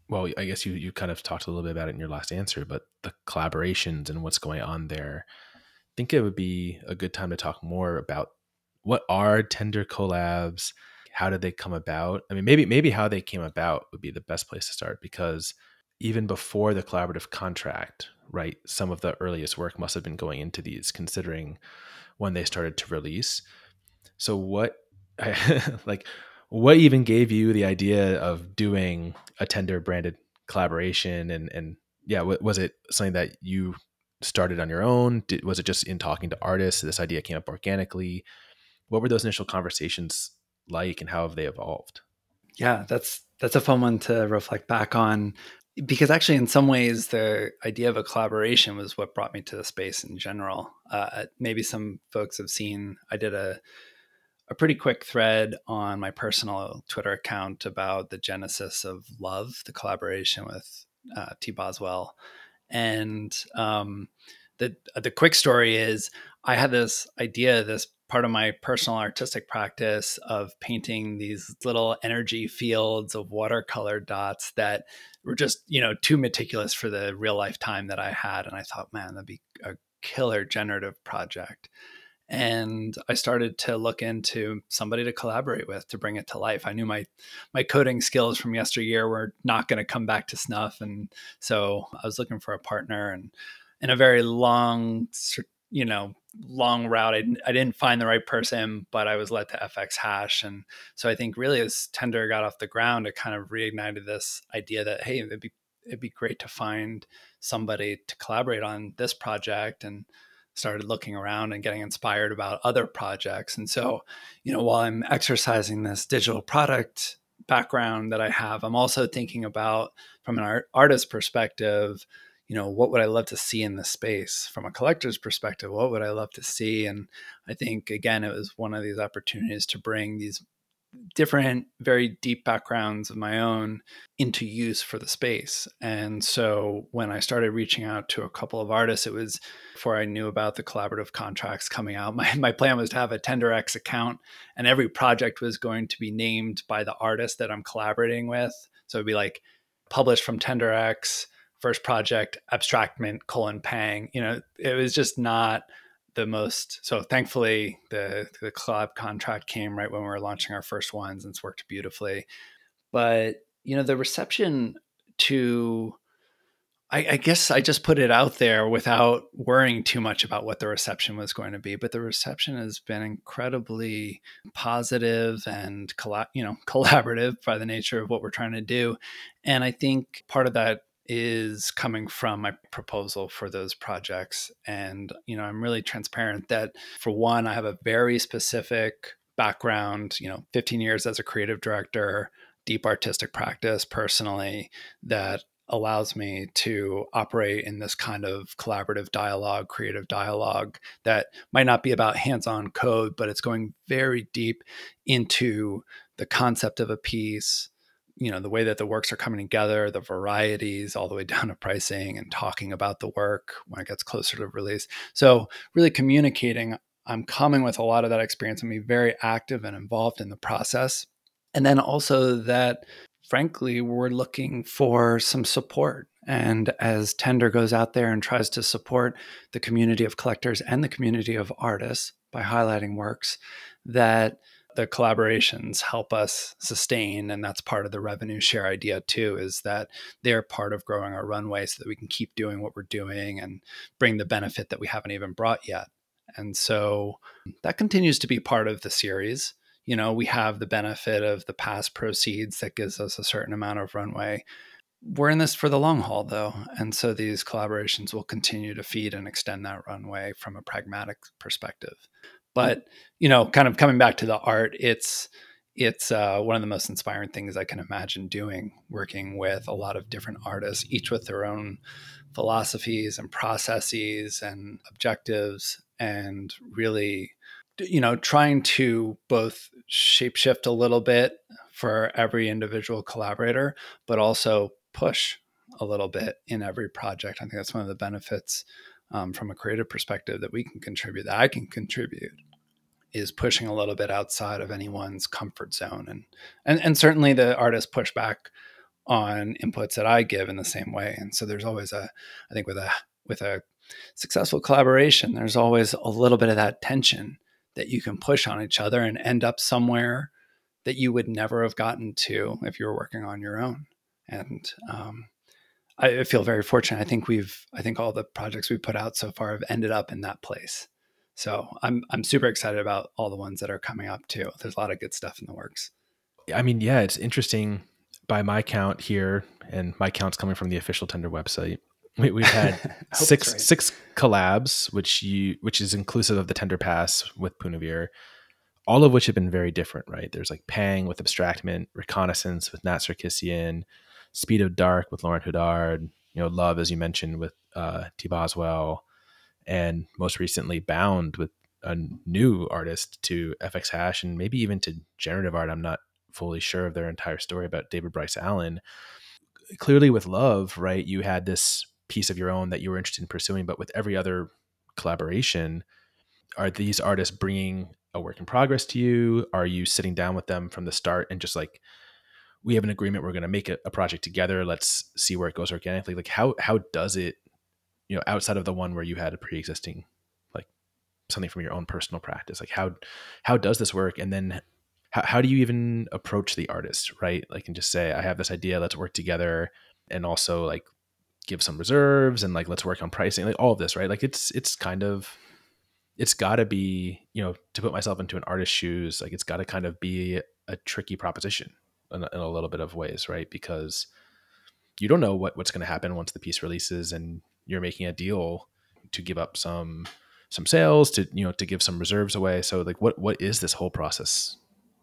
well i guess you you kind of talked a little bit about it in your last answer but the collaborations and what's going on there. I think it would be a good time to talk more about what are tender collabs? How did they come about? I mean, maybe maybe how they came about would be the best place to start because even before the collaborative contract, right, some of the earliest work must have been going into these, considering when they started to release. So what, [LAUGHS] like, what even gave you the idea of doing a tender branded collaboration and and yeah, was it something that you started on your own? Did, was it just in talking to artists? This idea came up organically what were those initial conversations like and how have they evolved? Yeah, that's that's a fun one to reflect back on because actually in some ways the idea of a collaboration was what brought me to the space in general. Uh, maybe some folks have seen i did a, a pretty quick thread on my personal twitter account about the genesis of love the collaboration with uh, t. Boswell. And um, the the quick story is i had this idea this part of my personal artistic practice of painting these little energy fields of watercolor dots that were just, you know, too meticulous for the real life time that I had. And I thought, man, that'd be a killer generative project. And I started to look into somebody to collaborate with to bring it to life. I knew my my coding skills from yesteryear were not going to come back to snuff, and so I was looking for a partner. And in a very long you know, long route. I didn't, I didn't find the right person, but I was led to fxhash. And so I think really as Tender got off the ground, it kind of reignited this idea that, hey, it'd be, it'd be great to find somebody to collaborate on this project and started looking around and getting inspired about other projects. And so, you know, while I'm exercising this digital product background that I have, I'm also thinking about from an art, artist perspective, you know, what would I love to see in the space from a collector's perspective? What would I love to see? And I think again, it was one of these opportunities to bring these different, very deep backgrounds of my own into use for the space. And so when I started reaching out to a couple of artists, it was before I knew about the collaborative contracts coming out. [LAUGHS] My, my plan was to have a TenderX account, and every project was going to be named by the artist that I'm collaborating with. So it'd be like published from TenderX, first project, Abstractment, colon Pang. You know, it was just not the most so thankfully the the collab contract came right when we were launching our first ones and it's worked beautifully but you know the reception to I, I, guess I just put it out there without worrying too much about what the reception was going to be. But the reception has been incredibly positive and you know [LAUGHS] collaborative by the nature of what we're trying to do. And I think part of that is coming from my proposal for those projects. And, you know, I'm really transparent that for one, I have a very specific background, you know, 15 years as a creative director, deep artistic practice personally that allows me to operate in this kind of collaborative dialogue, creative dialogue that might not be about hands on code, but it's going very deep into the concept of a piece, you know the way that the works are coming together the varieties all the way [LAUGHS] down to pricing and talking about the work when it gets closer to release. So really communicating i'm coming with a lot of that experience and be very active and involved in the process. And then also that frankly we're looking for some support. And as tender goes out there and tries to support the community of collectors and the community of artists by highlighting works that the collaborations help us sustain and that's part of the revenue share idea too is that they're part of growing our runway so that we can keep doing what we're doing and bring the benefit that we haven't even brought yet. And so that continues to be part of the series. You know we have the benefit of the past proceeds that gives us a certain amount of runway. We're in this for the long haul though and so these collaborations will continue to feed and extend that runway from a pragmatic perspective but you know, kind of coming back to the art, it's it's uh, one of the most inspiring things I can imagine doing, working with a lot of different artists, each with their own philosophies and processes and objectives, and really, you know, trying to both shapeshift a little bit for every individual collaborator, but also push a little bit in every project. I think that's one of the benefits um, from a creative perspective that we can contribute, that I can contribute, is pushing a little bit outside of anyone's comfort zone. And and, and certainly the artists push back on inputs that I give in the same way. And so there's always a, I think with a with a successful collaboration, there's always a little bit of that tension that you can push on each other and end up somewhere that you would never have gotten to if you were working on your own. And um, I feel very fortunate. I think we've, I think all the projects we put out so far have ended up in that place. So I'm I'm super excited about all the ones that are coming up too. There's a lot of good stuff in the works. I mean, yeah, it's interesting. By my count here, and my count's coming from the official Tender website. We, have had [LAUGHS] six right. six collabs, which you which is inclusive of the Tender Pass with Punavir, all of which have been very different. Right? There's like Pang with Abstractment, Reconnaissance with Nat Sarkissian, Speed of Dark with Laurent Houdard, you know, Love, as you mentioned, with uh, T. Boswell, and most recently Bound with a new artist to fxhash and maybe even to generative art. I'm not fully sure of their entire story about David Bryce Allen. Clearly, with Love, right, you had this piece of your own that you were interested in pursuing, but with every other collaboration, are these artists bringing a work in progress to you? Are you sitting down with them from the start and just like we have an agreement we're going to make a, a, project together let's see where it goes organically like how how does it you know outside of the one where you had a pre-existing like something from your own personal practice like how how does this work? And then how, how do you even approach the artist right? Like and just say i have this idea let's work together and also like give some reserves and like let's work on pricing like all of this right? Like it's it's kind of it's got to be you know to put myself into an artist's shoes like it's got to kind of be a tricky proposition in a, in a little bit of ways right? Because you don't know what, what's going to happen once the piece releases and you're making a deal to give up some some sales to you know to give some reserves away. So like what what is this whole process?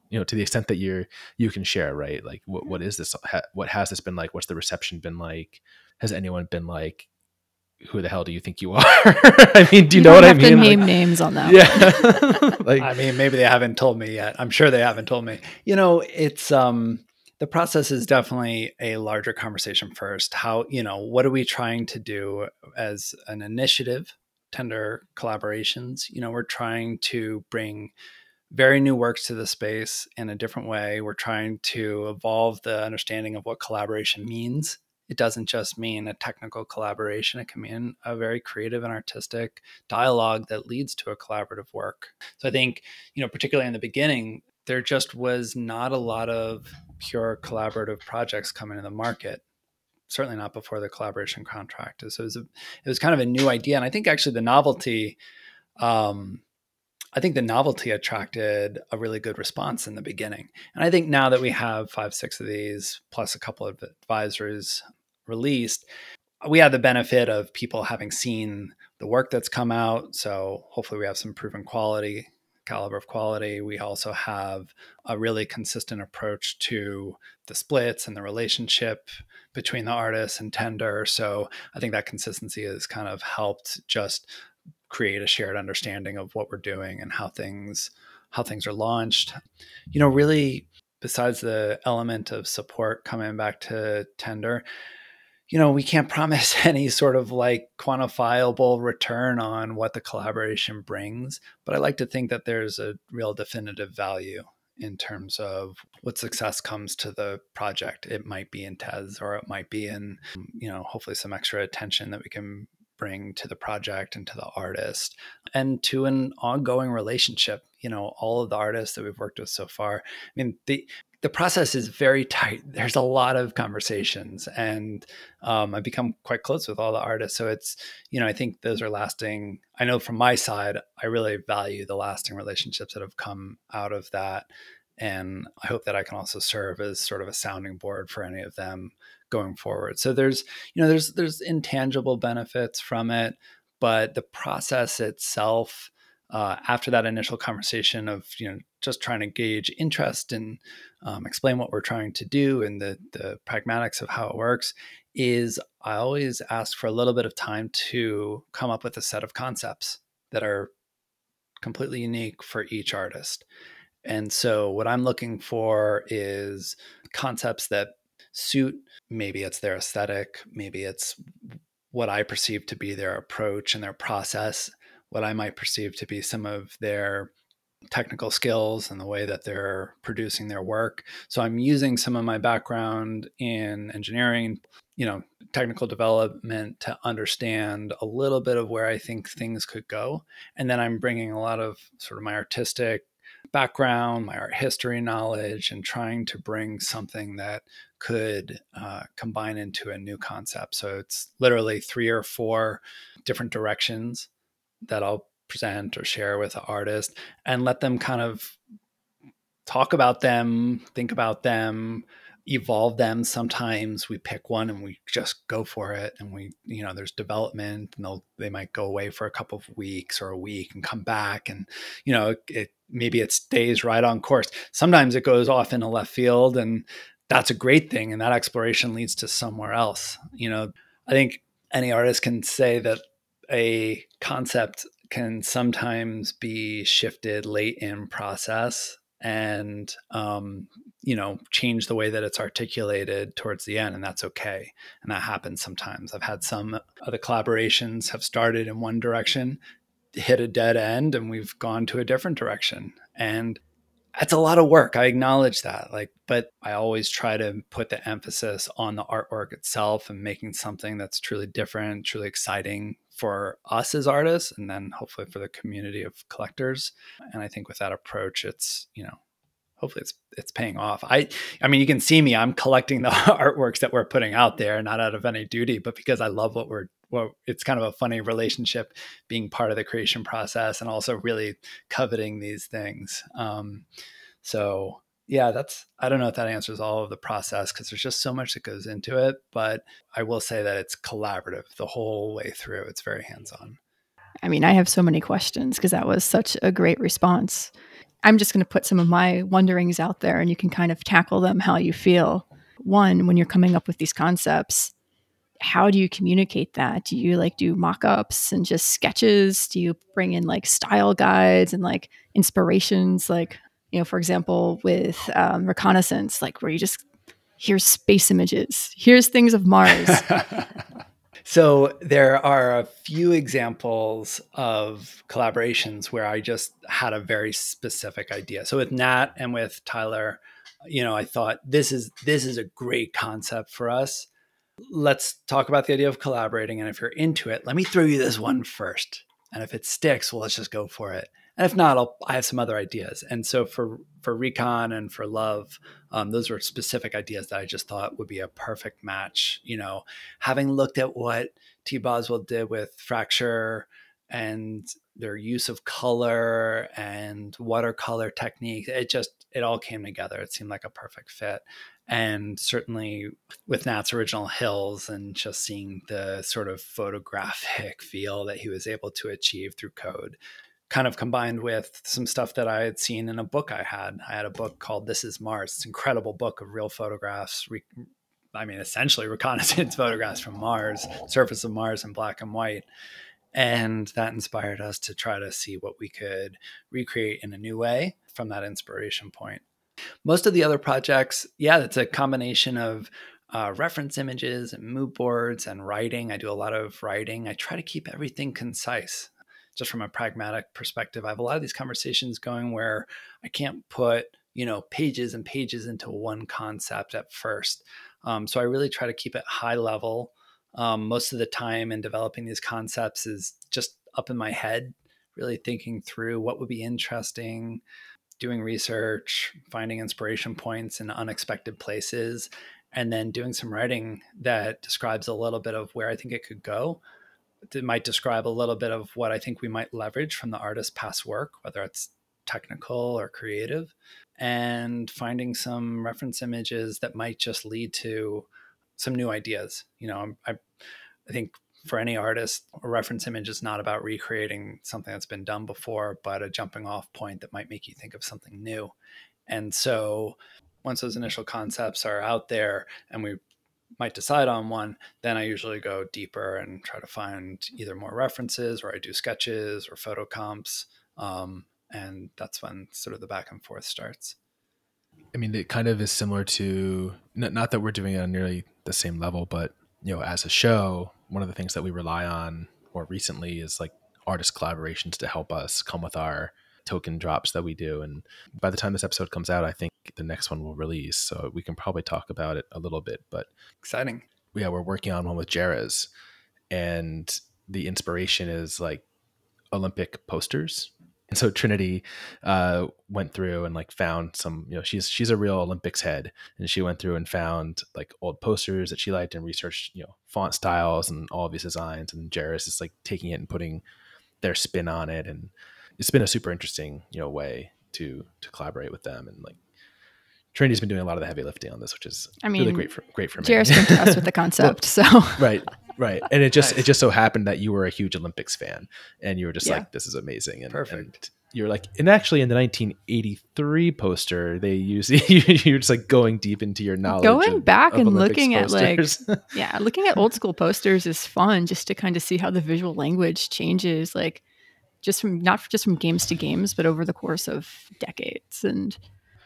You know to the extent that you're you can share right? Like what, what is this what has this been like? What's the reception been like? Has anyone been like who the hell do you think you are? [LAUGHS] I mean, do you, you know what I mean? name like, names on that. Yeah. [LAUGHS] [LAUGHS] like, I mean, maybe they haven't told me yet. I'm sure they haven't told me. You know, it's um, the process is definitely a larger conversation first. How you know what are we trying to do as an initiative? Tender collaborations. You know, we're trying to bring very new works to the space in a different way. We're trying to evolve the understanding of what collaboration means it doesn't just mean a technical collaboration, it can mean a very creative and artistic dialogue that leads to a collaborative work. So I think, you know, particularly in the beginning, there just was not a lot of pure collaborative projects coming to the market certainly not before the collaboration contract. So it was a, it was kind of a new idea, and I think actually the novelty, um, I think the novelty attracted a really good response in the beginning. And I think now that we have five, six of these plus a couple of advisors released, we have the benefit of people having seen the work that's come out. So hopefully we have some proven quality, caliber of quality. We also have a really consistent approach to the splits and the relationship between the artist and tender. So I think that consistency has kind of helped just create a shared understanding of what we're doing and how things how things are launched. You know, really besides the element of support coming back to tender, you know, we can't promise [LAUGHS] any sort of like quantifiable return on what the collaboration brings, but I like to think that there's a real definitive value in terms of what success comes to the project. It might be in tez or it might be in, you know, hopefully some extra attention that we can bring to the project and to the artist and to an ongoing relationship you know all of the artists that we've worked with so far i mean the the process is very tight. [LAUGHS] There's a lot of conversations, and um, I've become quite close with all the artists. So it's, you know, I think those are lasting. I know from my side, I really value the lasting relationships that have come out of that. And I hope that I can also serve as sort of a sounding board for any of them going forward. So there's, you know, there's there's intangible benefits from it, but the process itself uh, after that initial conversation of you know just trying to gauge interest and um, explain what we're trying to do and the the pragmatics of how it works is I always ask for a little bit of time to come up with a set of concepts that are completely unique for each artist. And so what I'm looking for is concepts that suit maybe it's their aesthetic, maybe it's what I perceive to be their approach and their process what I might perceive to be some of their technical skills and the way that they're producing their work. So I'm using some of my background in engineering, you know, technical development to understand a little bit of where I think things could go. And then I'm bringing a lot of sort of my artistic background, my art history knowledge, and trying to bring something that could uh, combine into a new concept. So it's literally three or four different directions that I'll present or share with an artist and let them kind of talk about them, think about them, evolve them. Sometimes we pick one and we just go for it and we, you know, there's development and they'll, they might go away for a couple of weeks or a week and come back and, you know, it, maybe it stays right on course. Sometimes it goes off in a left field and that's a great thing. And that exploration leads to somewhere else. You know, I think any artist can say that a concept can sometimes be shifted late in process and um, you know change the way that it's articulated towards the end and that's okay and that happens sometimes. I've had some of the collaborations have started in one direction hit a dead end and we've gone to a different direction. And it's a lot of work. I acknowledge that. Like, but I always try to put the emphasis on the artwork itself and making something that's truly different, truly exciting for us as artists, and then hopefully for the community of collectors. And I think with that approach, it's, you know, hopefully it's it's paying off. I I mean, you can see me. I'm collecting the [LAUGHS] artworks that we're putting out there, not out of any duty, but because I love what we're. Well, it's kind of a funny relationship being part of the creation process and also really coveting these things. Um, so yeah, that's I don't know if that answers all of the process because there's just so much that goes into it. But I will say that it's collaborative the whole way through. It's very hands on. I mean, I have so many questions because that was such a great response. I'm just going to put some of my wonderings out there and you can kind of tackle them how you feel. One, when you're coming up with these concepts, how do you communicate that? Do you like do mock ups and just sketches? Do you bring in like style guides and like inspirations? Like, you know, for example, with um, reconnaissance, like where you just here's space images, here's things of Mars. [LAUGHS] So there are a few examples of collaborations where I just had a very specific idea. So with Nat and with Tyler, you know, I thought this is this is a great concept for us. Let's talk about the idea of collaborating and if you're into it, let me throw you this one first. And if it sticks, well let's just go for it and if not, I'll, I have some other ideas. And so for for recon and for love, um, those were specific ideas that I just thought would be a perfect match. You know, having looked at what T. Boswell did with fracture and their use of color and watercolor technique, it just it all came together. It seemed like a perfect fit. And certainly with Nat's original Hills and just seeing the sort of photographic [LAUGHS] feel that he was able to achieve through code kind of combined with some stuff that I had seen in a book I had. I had a book called This is Mars. It's an incredible book of real photographs. Re- I mean, essentially [LAUGHS] reconnaissance photographs from Mars, surface of Mars in black and white. And that inspired us to try to see what we could recreate in a new way from that inspiration point. Most of the other projects, yeah, it's a combination of uh, reference images and mood boards and writing. I do a lot of writing. I try to keep everything concise just from a pragmatic perspective, I have a lot of these conversations going where I can't put, you know, pages and pages into one concept at first. Um, so I really try to keep it high level. Um, most of the time in developing these concepts is just up in my head, really thinking through what would be interesting, doing research, finding inspiration points in unexpected places, and then doing some writing that describes a little bit of where I think it could go it might describe a little bit of what I think we might leverage from the artist's past work, whether it's technical or creative, and finding some reference images that might just lead to some new ideas. You know, I, I think for any artist, a reference image is not about recreating something that's been done before, but a jumping off point that might make you think of something new. And so once those initial concepts are out there and we might decide on one, then I usually go deeper and try to find either more references or I do sketches or photo comps. Um, and that's when sort of the back and forth starts. I mean, it kind of is similar to not that we're doing it on nearly the same level, but you know, as a show, one of the things that we rely on more recently is like artist collaborations to help us come with our token drops that we do. And by the time this episode comes out, I think the next one will release. So we can probably talk about it a little bit. But exciting. Yeah, we're working on one with Jerez. And the inspiration is like Olympic posters. And so Trinity uh, went through and like found some, you know, she's she's a real Olympics head, and she went through and found like old posters that she liked and researched, you know, font styles and all of these designs. And Jerez is like taking it and putting their spin on it, and it's been a super interesting you know way to to collaborate with them and like Trinity's been doing a lot of the heavy lifting on this, which is I mean, really great for great for me. Jairus came to us with the [LAUGHS] concept, so right, right, and it just nice. it just so happened that you were a huge Olympics fan, and you were just yeah. like, "This is amazing," and perfect. And you're like, and actually, in the 1983 poster, they use [LAUGHS] you're just like going deep into your knowledge, going of, back of and Olympics looking posters. at like, yeah, looking at old [LAUGHS] school posters is fun, just to kind of see how the visual language changes, like just from not just from games to games, but over the course of decades. And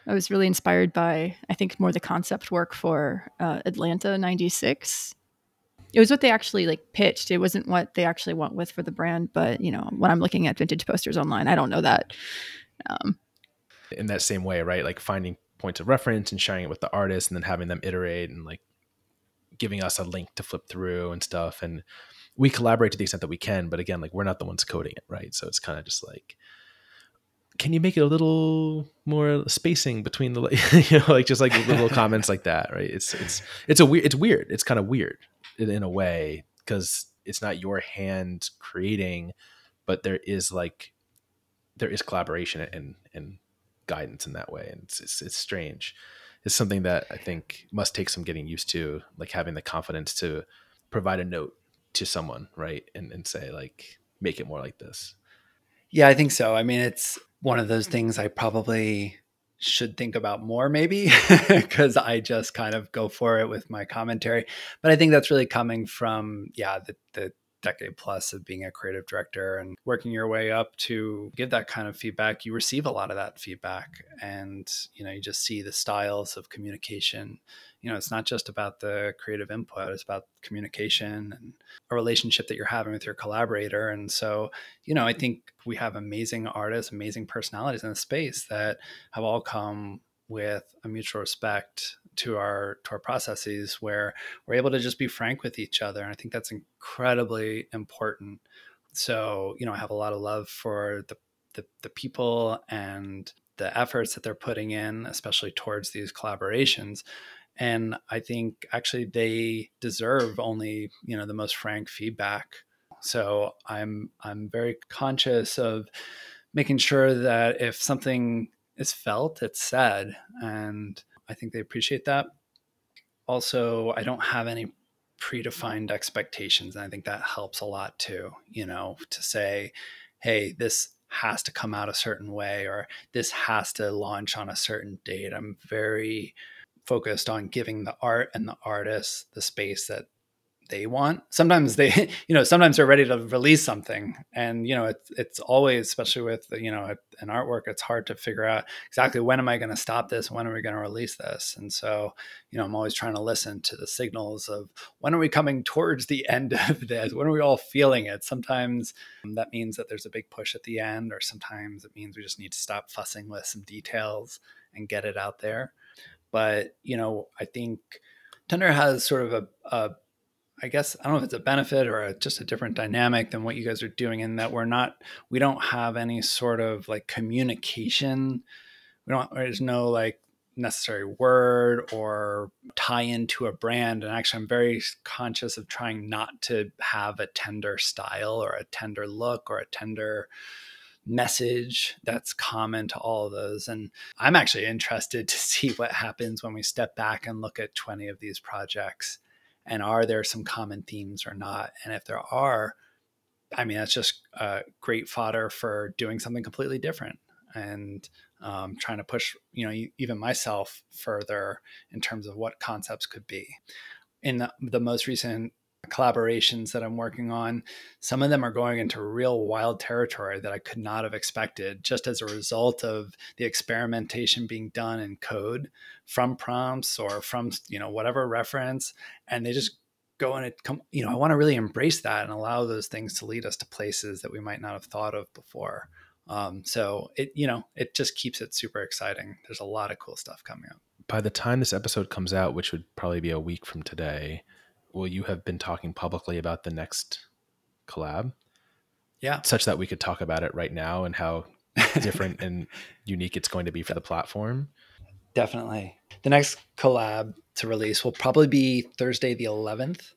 I was really inspired by, I think, more the concept work for uh, Atlanta '96. It was what they actually like pitched. It wasn't what they actually went with for the brand. But you know, when I'm looking at vintage posters online, I don't know that. Um, In that same way, right? Like finding points of reference and sharing it with the artist, and then having them iterate and like giving us a link to flip through and stuff. And we collaborate to the extent that we can, but again, like we're not the ones coding it, right? So it's kind of just like can you make it a little more spacing between the [LAUGHS] you know like just like little [LAUGHS] comments like that right? It's it's it's a weird it's weird. It's kind of weird in, in a way because it's not your hand creating but there is like there is collaboration and and guidance in that way and it's, it's, it's strange. It's something that i think must take some getting used to like having the confidence to provide a note to someone right and, and say like make it more like this? Yeah i think so. I mean it's one of those things i probably should think about more maybe [LAUGHS] because i just kind of go for it with my commentary. But i think that's really coming from yeah the, the decade plus of being a creative director and working your way up to give that kind of feedback you receive a lot of that feedback. And you know you just see the styles of communication. You know it's not just about the creative input it's about communication and a relationship that you're having with your collaborator. And so you know i think we have amazing artists amazing personalities in the space that have all come with a mutual respect to our to our processes where we're able to just be frank with each other and i think that's incredibly important so you know i have a lot of love for the the, the people and the efforts that they're putting in especially towards these collaborations and i think actually they deserve only you know the most frank feedback so i'm i'm very conscious of making sure that if something is felt, it's said. And I think they appreciate that. Also, I don't have any predefined expectations. And I think that helps a lot too, you know, to say, hey, this has to come out a certain way or this has to launch on a certain date. I'm very focused on giving the art and the artist the space that they want. Sometimes they, [LAUGHS] you know, sometimes they're ready to release something, and you know, it's it's always, especially with you know an artwork, it's hard to figure out exactly when am I going to stop this, when are we going to release this, and so you know, I'm always trying to listen to the signals of when are we coming towards the [LAUGHS] end of this, when are we all feeling it. Sometimes that means that there's a big push at the end, or sometimes it means we just need to stop fussing with some details and get it out there. But you know, I think Tender has sort of a, a I guess I don't know if it's a benefit or a, just a different dynamic than what you guys are doing in that we're not we don't have any sort of like communication. We don't there's no like necessary word or tie into a brand. And actually I'm very conscious of trying not to have a tender style or a tender look or a tender message that's common to all of those. And I'm actually interested [LAUGHS] to see what happens when we step back and look at 20 of these projects and are there some common themes or not? And if there are i mean that's just uh, great fodder for doing something completely different and um, trying to push you know even myself further in terms of what concepts could be. In the, the most recent collaborations that I'm working on, some of them are going into real wild territory that I could not have expected just as a result of the experimentation being done in code from prompts or from, you know, whatever reference. And they just go and it come, you know, I want to really embrace that and allow those things to lead us to places that we might not have thought of before. Um, so it, you know, it just keeps it super exciting. There's a lot of cool stuff coming up. By the time this episode comes out, which would probably be a week from today, will you have been talking publicly about the next collab? Yeah. Such that we could talk about it right now and how [LAUGHS] different and unique it's going to be for the platform. Definitely. The next collab to release will probably be Thursday the 11th,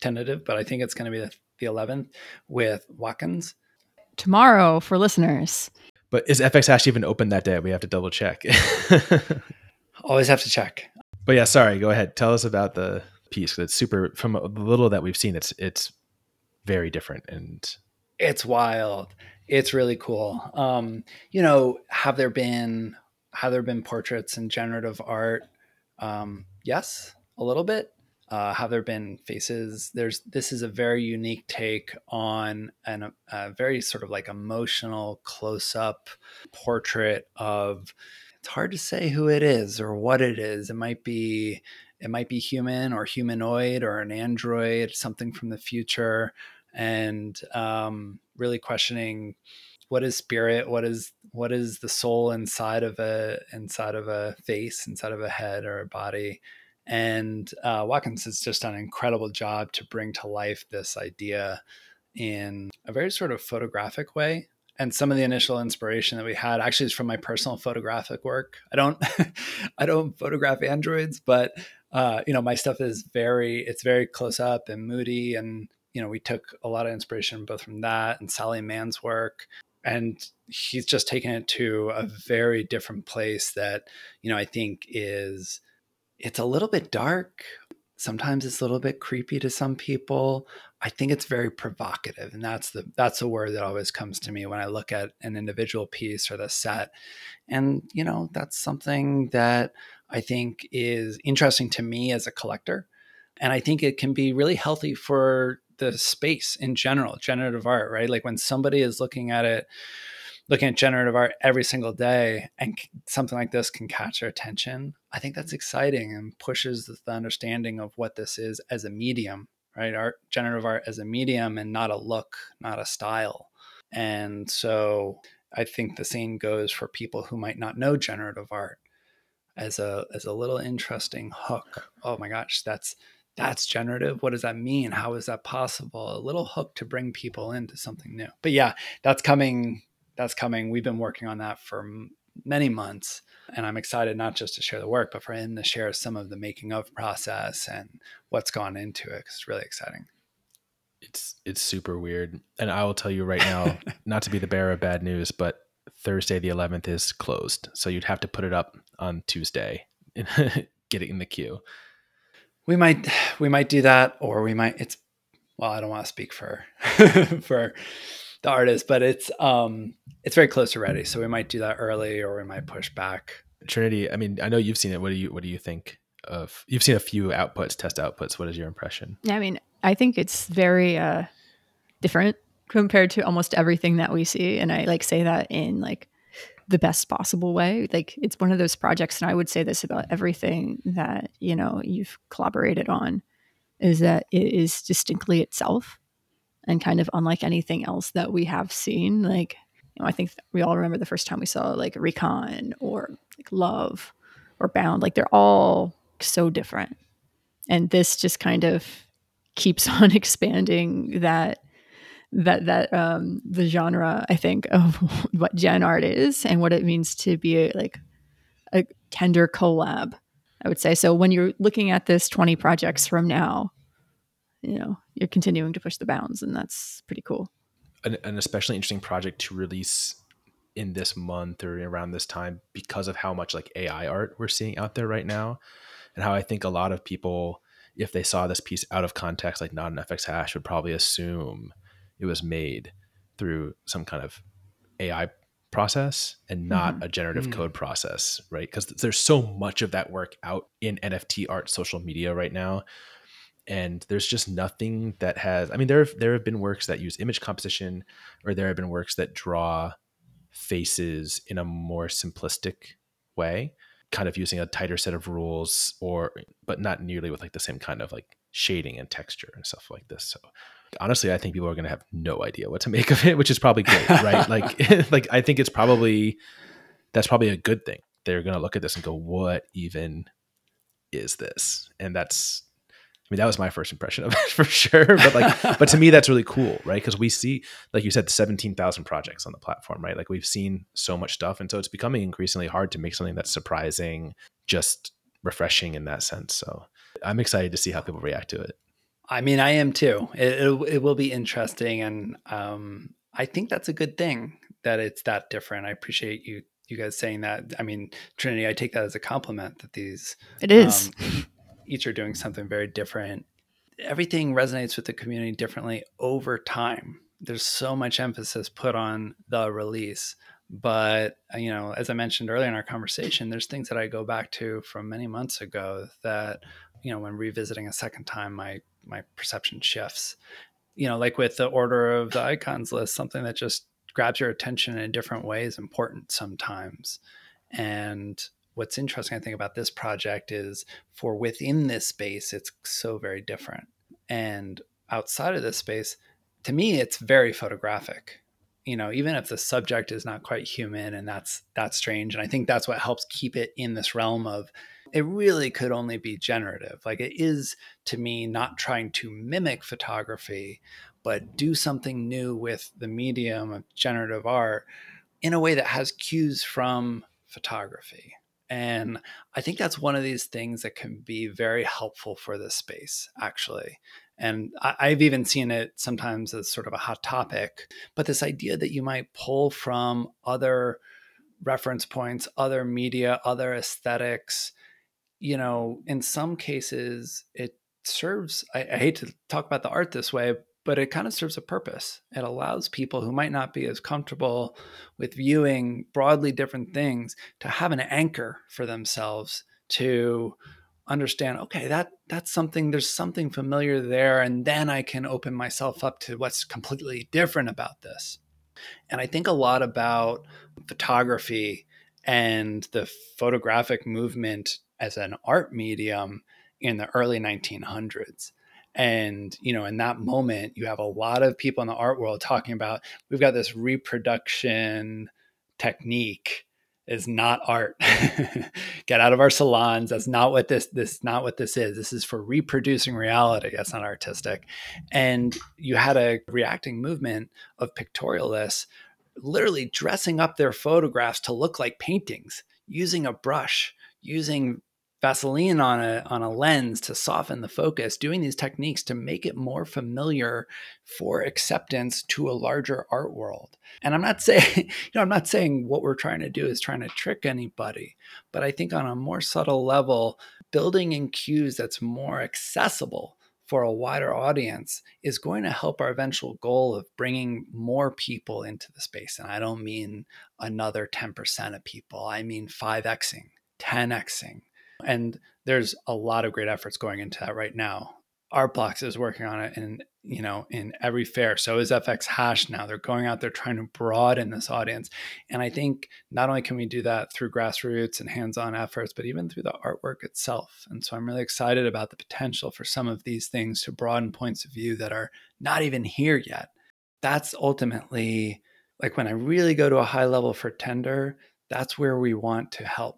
tentative, but I think it's going to be the, the 11th with Watkins. Tomorrow for listeners. But is fxhash even open that day? We have to double check. [LAUGHS] Always have to check. But yeah, sorry. Go ahead. Tell us about the piece because it's super from the little that we've seen it's it's very different and it's wild. It's really cool. Um you know have there been have there been portraits and generative art? Um yes a little bit. Uh, have there been faces? There's this is a very unique take on an, a very sort of like emotional close-up portrait of it's hard to say who it is or what it is. It might be it might be human or humanoid or an android, something from the future, and um, really questioning what is spirit, what is what is the soul inside of a inside of a face, inside of a head or a body. And uh, Watkins has just done an incredible job to bring to life this idea in a very sort of photographic way and some of the initial inspiration that we had actually is from my personal photographic work. I don't [LAUGHS] I don't photograph androids, but uh, you know my stuff is very it's very close up and moody, and you know we took a lot of inspiration both from that and Sally Mann's work, and he's just taken it to a very different place that you know I think is it's a little bit dark. Sometimes it's a little bit creepy to some people. I think it's very provocative, and that's the that's the word that always comes to me when I look at an individual piece or the set. And you know, that's something that I think is interesting to me as a collector, and I think it can be really healthy for the space in general, generative art, right? Like when somebody is looking at it looking at generative art every single day and something like this can catch their attention i think that's mm. exciting and pushes the understanding of what this is as a medium right? Art generative art as a medium and not a look not a style. And so i think the same goes for people who might not know generative art as a as a little interesting hook. Oh my gosh that's that's generative? What does that mean? How is that possible? A little hook to bring people into something new. But yeah that's coming that's coming. We've been working on that for many months. And I'm excited not just to share the work, but for him to share some of the making of process and what's gone into it. It's really exciting. It's it's super weird. And I will tell you right now, [LAUGHS] not to be the bearer of bad news, but Thursday the 11th is closed. So you'd have to put it up on Tuesday and [LAUGHS] get it in the queue. We might we might do that or we might it's well, I don't want to speak for [LAUGHS] for the artist, but it's um it's very close to ready. So we might do that early or we might push back. Trinity, I mean, I know you've seen it. What do you what do you think of you've seen a few outputs, test outputs. What is your impression? Yeah, I mean, I think it's very uh different compared to almost everything that we see. And I like say that in like the best possible way. Like it's one of those projects, and I would say this about everything that, you know, you've collaborated on, is that it is distinctly itself and kind of unlike anything else that we have seen. Like, you know, I think we all remember the first time we saw like Recon or like Love or Bound. Like, they're all so different. And this just kind of keeps [LAUGHS] on expanding that that that um the genre i think [LAUGHS] of what gen art is and what it means to be a, like a tender collab i would say so when you're looking at this 20 projects from now you know you're continuing to push the bounds and that's pretty cool an, an especially interesting project to release in this month or around this time because of how much like ai art we're seeing out there right now and how i think a lot of people if they saw this piece out of context like not an fxhash would probably assume it was made through some kind of ai process and not mm-hmm. a generative mm-hmm. code process right because there's so much of that work out in nft art social media right now and there's just nothing that has i mean there have, there have been works that use image composition or there have been works that draw faces in a more simplistic way kind of using a tighter set of rules or but not nearly with like the same kind of like shading and texture and stuff like this. So honestly i think people are going to have no idea what to make of it which is probably great right? [LAUGHS] Like [LAUGHS] like i think it's probably that's probably a good thing. They're going to look at this and go what even is this? And that's I mean, that was my first impression of it [LAUGHS] for sure. But like, [LAUGHS] but to me, that's really cool, right? Because we see, like you said, seventeen thousand projects on the platform, right? Like we've seen so much stuff, and so it's becoming increasingly hard to make something that's surprising, just refreshing in that sense. So I'm excited to see how people react to it. I mean, I am too. It, it, it will be interesting, and um, I think that's a good thing that it's that different. I appreciate you you guys saying that. I mean, Trinity, I take that as a compliment that these it is. Um, each are doing something very different. Everything resonates with the community differently over time. There's so much emphasis put on the release. But, uh, you know, as I mentioned earlier in our conversation, there's things that I go back to from many months ago that, you know, when revisiting a second time, my my perception shifts. You know, like with the order of the icons list, something that just grabs your attention in a different way is important sometimes. And what's interesting, I think, about this project is for within this space, it's so very different. And outside of this space, to me, it's very photographic. You know, even if the subject is not quite human and that's that's strange. And I think that's what helps keep it in this realm of it really could only be generative. Like it is to me not trying to mimic photography, but do something new with the medium of generative art in a way that has cues from photography. And I think that's one of these things that can be very helpful for this space, actually. And I, have even seen it sometimes as sort of a hot topic. But this idea that you might pull from other reference points, other media, other aesthetics, you know, in some cases, it serves, I, I hate to talk about the art this way, but it kind of serves a purpose. It allows people who might not be as comfortable with viewing broadly different things to have an anchor for themselves to understand okay that that's something there's something familiar there and then I can open myself up to what's completely different about this. And I think a lot about photography and the photographic movement as an art medium in the early 1900s and you know in that moment you have a lot of people in the art world talking about we've got this reproduction technique. Is not art. [LAUGHS] Get out of our salons. That's not what this this not what this is. This is for reproducing reality. That's not artistic. And you had a reacting movement of pictorialists literally dressing up their photographs to look like paintings using a brush using Vaseline on a on a lens to soften the focus, doing these techniques to make it more familiar for acceptance to a larger art world. And I'm not [LAUGHS] saying, you know, I'm not saying what we're trying to do is trying to trick anybody, but I think on a more subtle level, building in cues that's more accessible for a wider audience is going to help our eventual goal of bringing more people into the space. And I don't mean another 10% of people, I mean 5xing, 10xing and there's a lot of great efforts going into that right now. Artblocks is working on it in you know in every fair. So is fxhash now. They're going out there trying to broaden this audience. And I think not only can we do that through grassroots and hands-on efforts, but even through the artwork itself. And so I'm really excited about the potential for some of these things to broaden points of view that are not even here yet. That's ultimately like when I really go to a high level for tender, that's where we want to help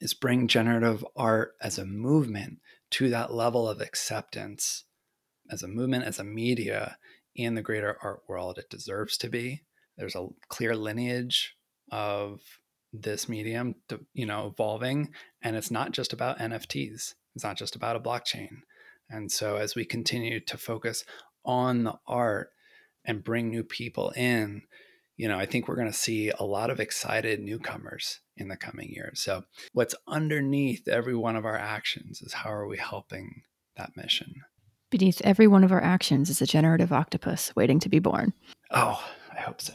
is bring generative art as a movement to that level of acceptance as a movement, as a media in the greater art world it deserves to be. There's a clear lineage of this medium, you know, evolving, and it's not just about NFTs. It's not just about a blockchain. And so as we continue to focus on the art and bring new people in, you know, I think we're going to see a lot of excited newcomers in the coming years. So, what's underneath every one of our actions is how are we helping that mission? Beneath every one of our actions is a generative octopus waiting to be born. Oh, I hope so.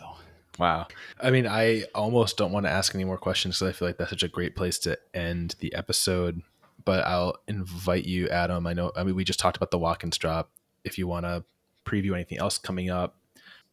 Wow. I mean, I almost don't want to ask any more questions because I feel like that's such a great place to end the episode. But I'll invite you, Adam. I know, I mean, we just talked about the Watkins drop. If you want to preview anything else coming up,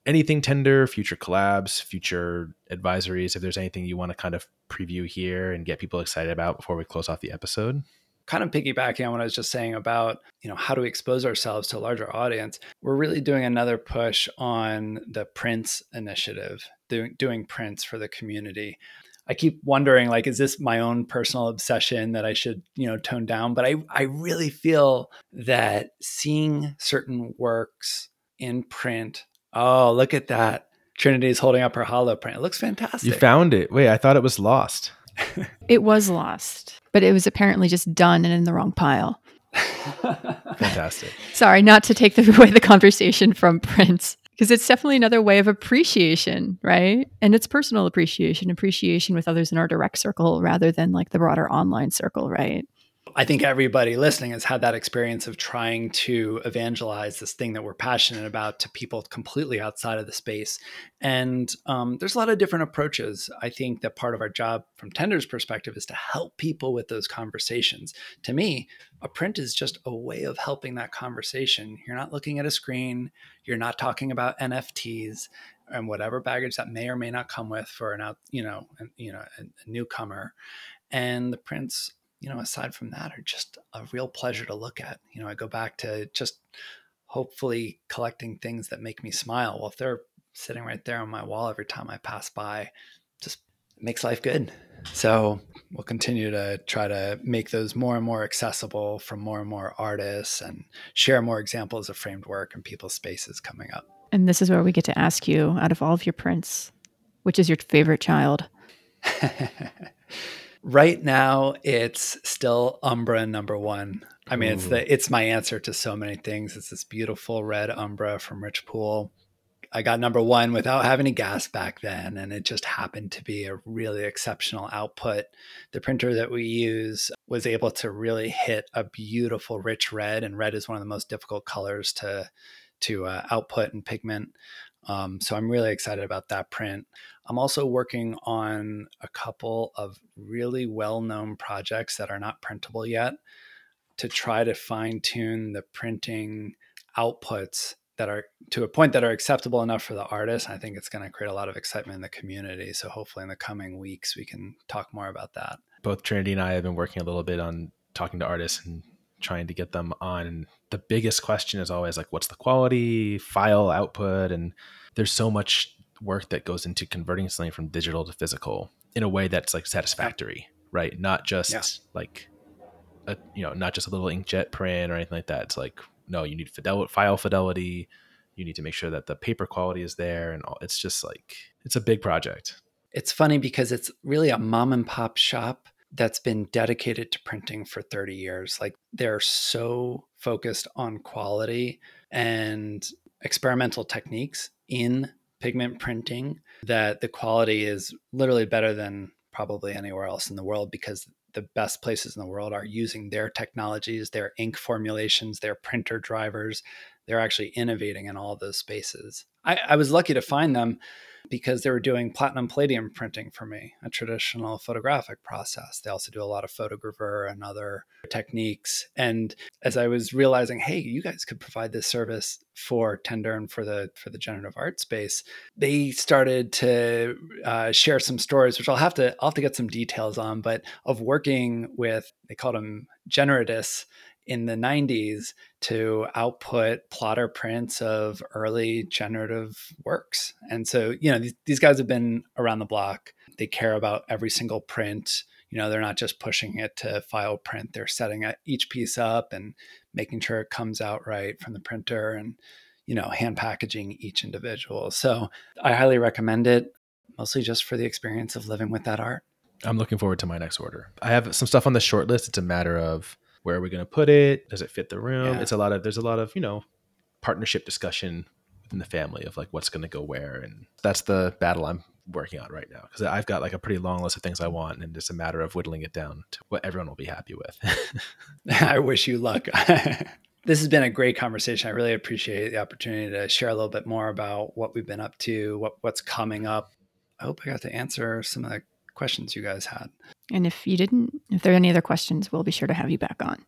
anything tender, future collabs, future advisories, if there's anything you want to kind of preview here and get people excited about before we close off the episode? Kind of piggybacking on what I was just saying about, you know, how do we expose ourselves to a larger audience? We're really doing another push on the prints initiative, doing doing prints for the community. I keep wondering like is this my own personal obsession that I should, you know, tone down, but I I really feel that seeing certain works in print Oh, look at that. Trinity's holding up her hollow print. It looks fantastic. You found it. Wait, I thought it was lost. [LAUGHS] it was lost, but it was apparently just done and in the wrong pile. [LAUGHS] Fantastic. Sorry, not to take the, [LAUGHS] away the conversation from prints, because it's definitely another way of appreciation, right? And it's personal appreciation, appreciation with others in our direct circle rather than like the broader online circle, right? I think everybody listening has had that experience of trying to evangelize this thing that we're passionate about to people completely outside of the space. And um, there's a lot of different approaches. I think that part of our job from Tender's perspective is to help people with those conversations. To me, a print is just a way of helping that conversation. You're not looking at a screen, you're not talking about NFTs and whatever baggage that may or may not come with for an out, you know, an, you know, a, a newcomer. And the prints you know, aside from that, are just a real pleasure to look at. You know, I go back to just hopefully collecting things that make me smile. Well, if they're sitting right there on my wall every time I pass by, just makes life good. So we'll continue to try to make those more and more accessible from more and more artists and share more examples of framed work and people's spaces coming up. And this is where we get to ask you out of all of your prints, which is your favorite child? [LAUGHS] right now, it's still Umbra number one. I mean, Ooh. it's the it's my answer to so many things. It's this beautiful red Umbra from Rich Poole. I got number one without having any gas back then, and it just happened to be a really exceptional output. The printer that we use was able to really hit a beautiful rich red, and red is one of the most difficult colors to to uh, output and pigment. Um, so I'm really excited about that print. I'm also working on a couple of really well known projects that are not printable yet to try to fine tune the printing outputs that are to a point that are acceptable enough for the artist. I think it's going to create a lot of excitement in the community. So hopefully in the coming weeks we can talk more about that. Both Trinity and I have been working a little bit on talking to artists and trying to get them on. The biggest question is always like what's the quality, file output and there's so much work that goes into converting something from digital to physical in a way that's like satisfactory, right? Not just yeah. like a you know, not just a little inkjet print or anything like that. It's like no, you need fidel- file fidelity. You need to make sure that the paper quality is there, and all. It's just like it's a big project. It's funny because it's really a mom and pop shop that's been dedicated to printing for 30 years. Like they're so focused on quality and experimental techniques in pigment printing that the quality is literally better than probably anywhere else in the world because the best places in the world are using their technologies, their ink formulations, their printer drivers. They're actually innovating in all those spaces. I, I was lucky to find them because they were doing platinum palladium printing for me, a traditional photographic process. They also do a lot of photogravure and other techniques. And as I was realizing, hey, you guys could provide this service for Tender and for the for the generative art space, they started to uh, share some stories, which I'll have to I'll have to get some details on, but of working with they called them generatists in the 90s to output plotter prints of early generative works. And so, you know, these, these guys have been around the block. They care about every single print. You know, they're not just pushing it to file print, they're setting each piece up and making sure it comes out right from the printer and, you know, hand packaging each individual. So I highly recommend it, mostly just for the experience of living with that art. I'm looking forward to my next order. I have some stuff on the short list. It's a matter of where are we going to put it? Does it fit the room? Yeah. It's a lot of there's a lot of you know partnership discussion within the family of like what's going to go where, and that's the battle I'm working on right now because I've got like a pretty long list of things I want, and it's a matter of whittling it down to what everyone will be happy with. [LAUGHS] [LAUGHS] I wish you luck. [LAUGHS] this has been a great conversation. I really appreciate the opportunity to share a little bit more about what we've been up to, what, what's coming up. I hope I got to answer some of the questions you guys had. And if you didn't, if there are any other questions, we'll be sure to have you back on.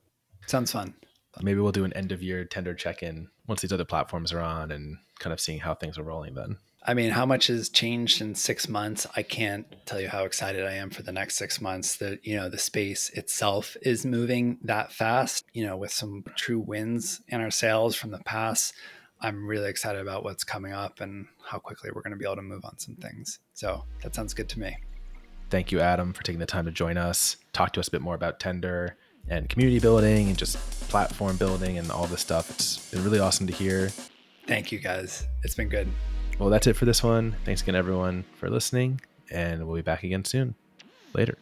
Sounds fun. Maybe we'll do an end of year tender check in once these other platforms are on and kind of seeing how things are rolling then. I mean, how much has changed in six months? I can't tell you how excited I am for the next six months. That you know, the space itself is moving that fast. You know, with some true wins in our sales from the past, I'm really excited about what's coming up and how quickly we're going to be able to move on some things. So that sounds good to me. Thank you, Adam, for taking the time to join us, talk to us a bit more about Tender and community building and just platform building and all this stuff. It's been really awesome to hear. Thank you, guys. It's been good. Well, that's it for this one. Thanks again, everyone, for listening, and we'll be back again soon. Later.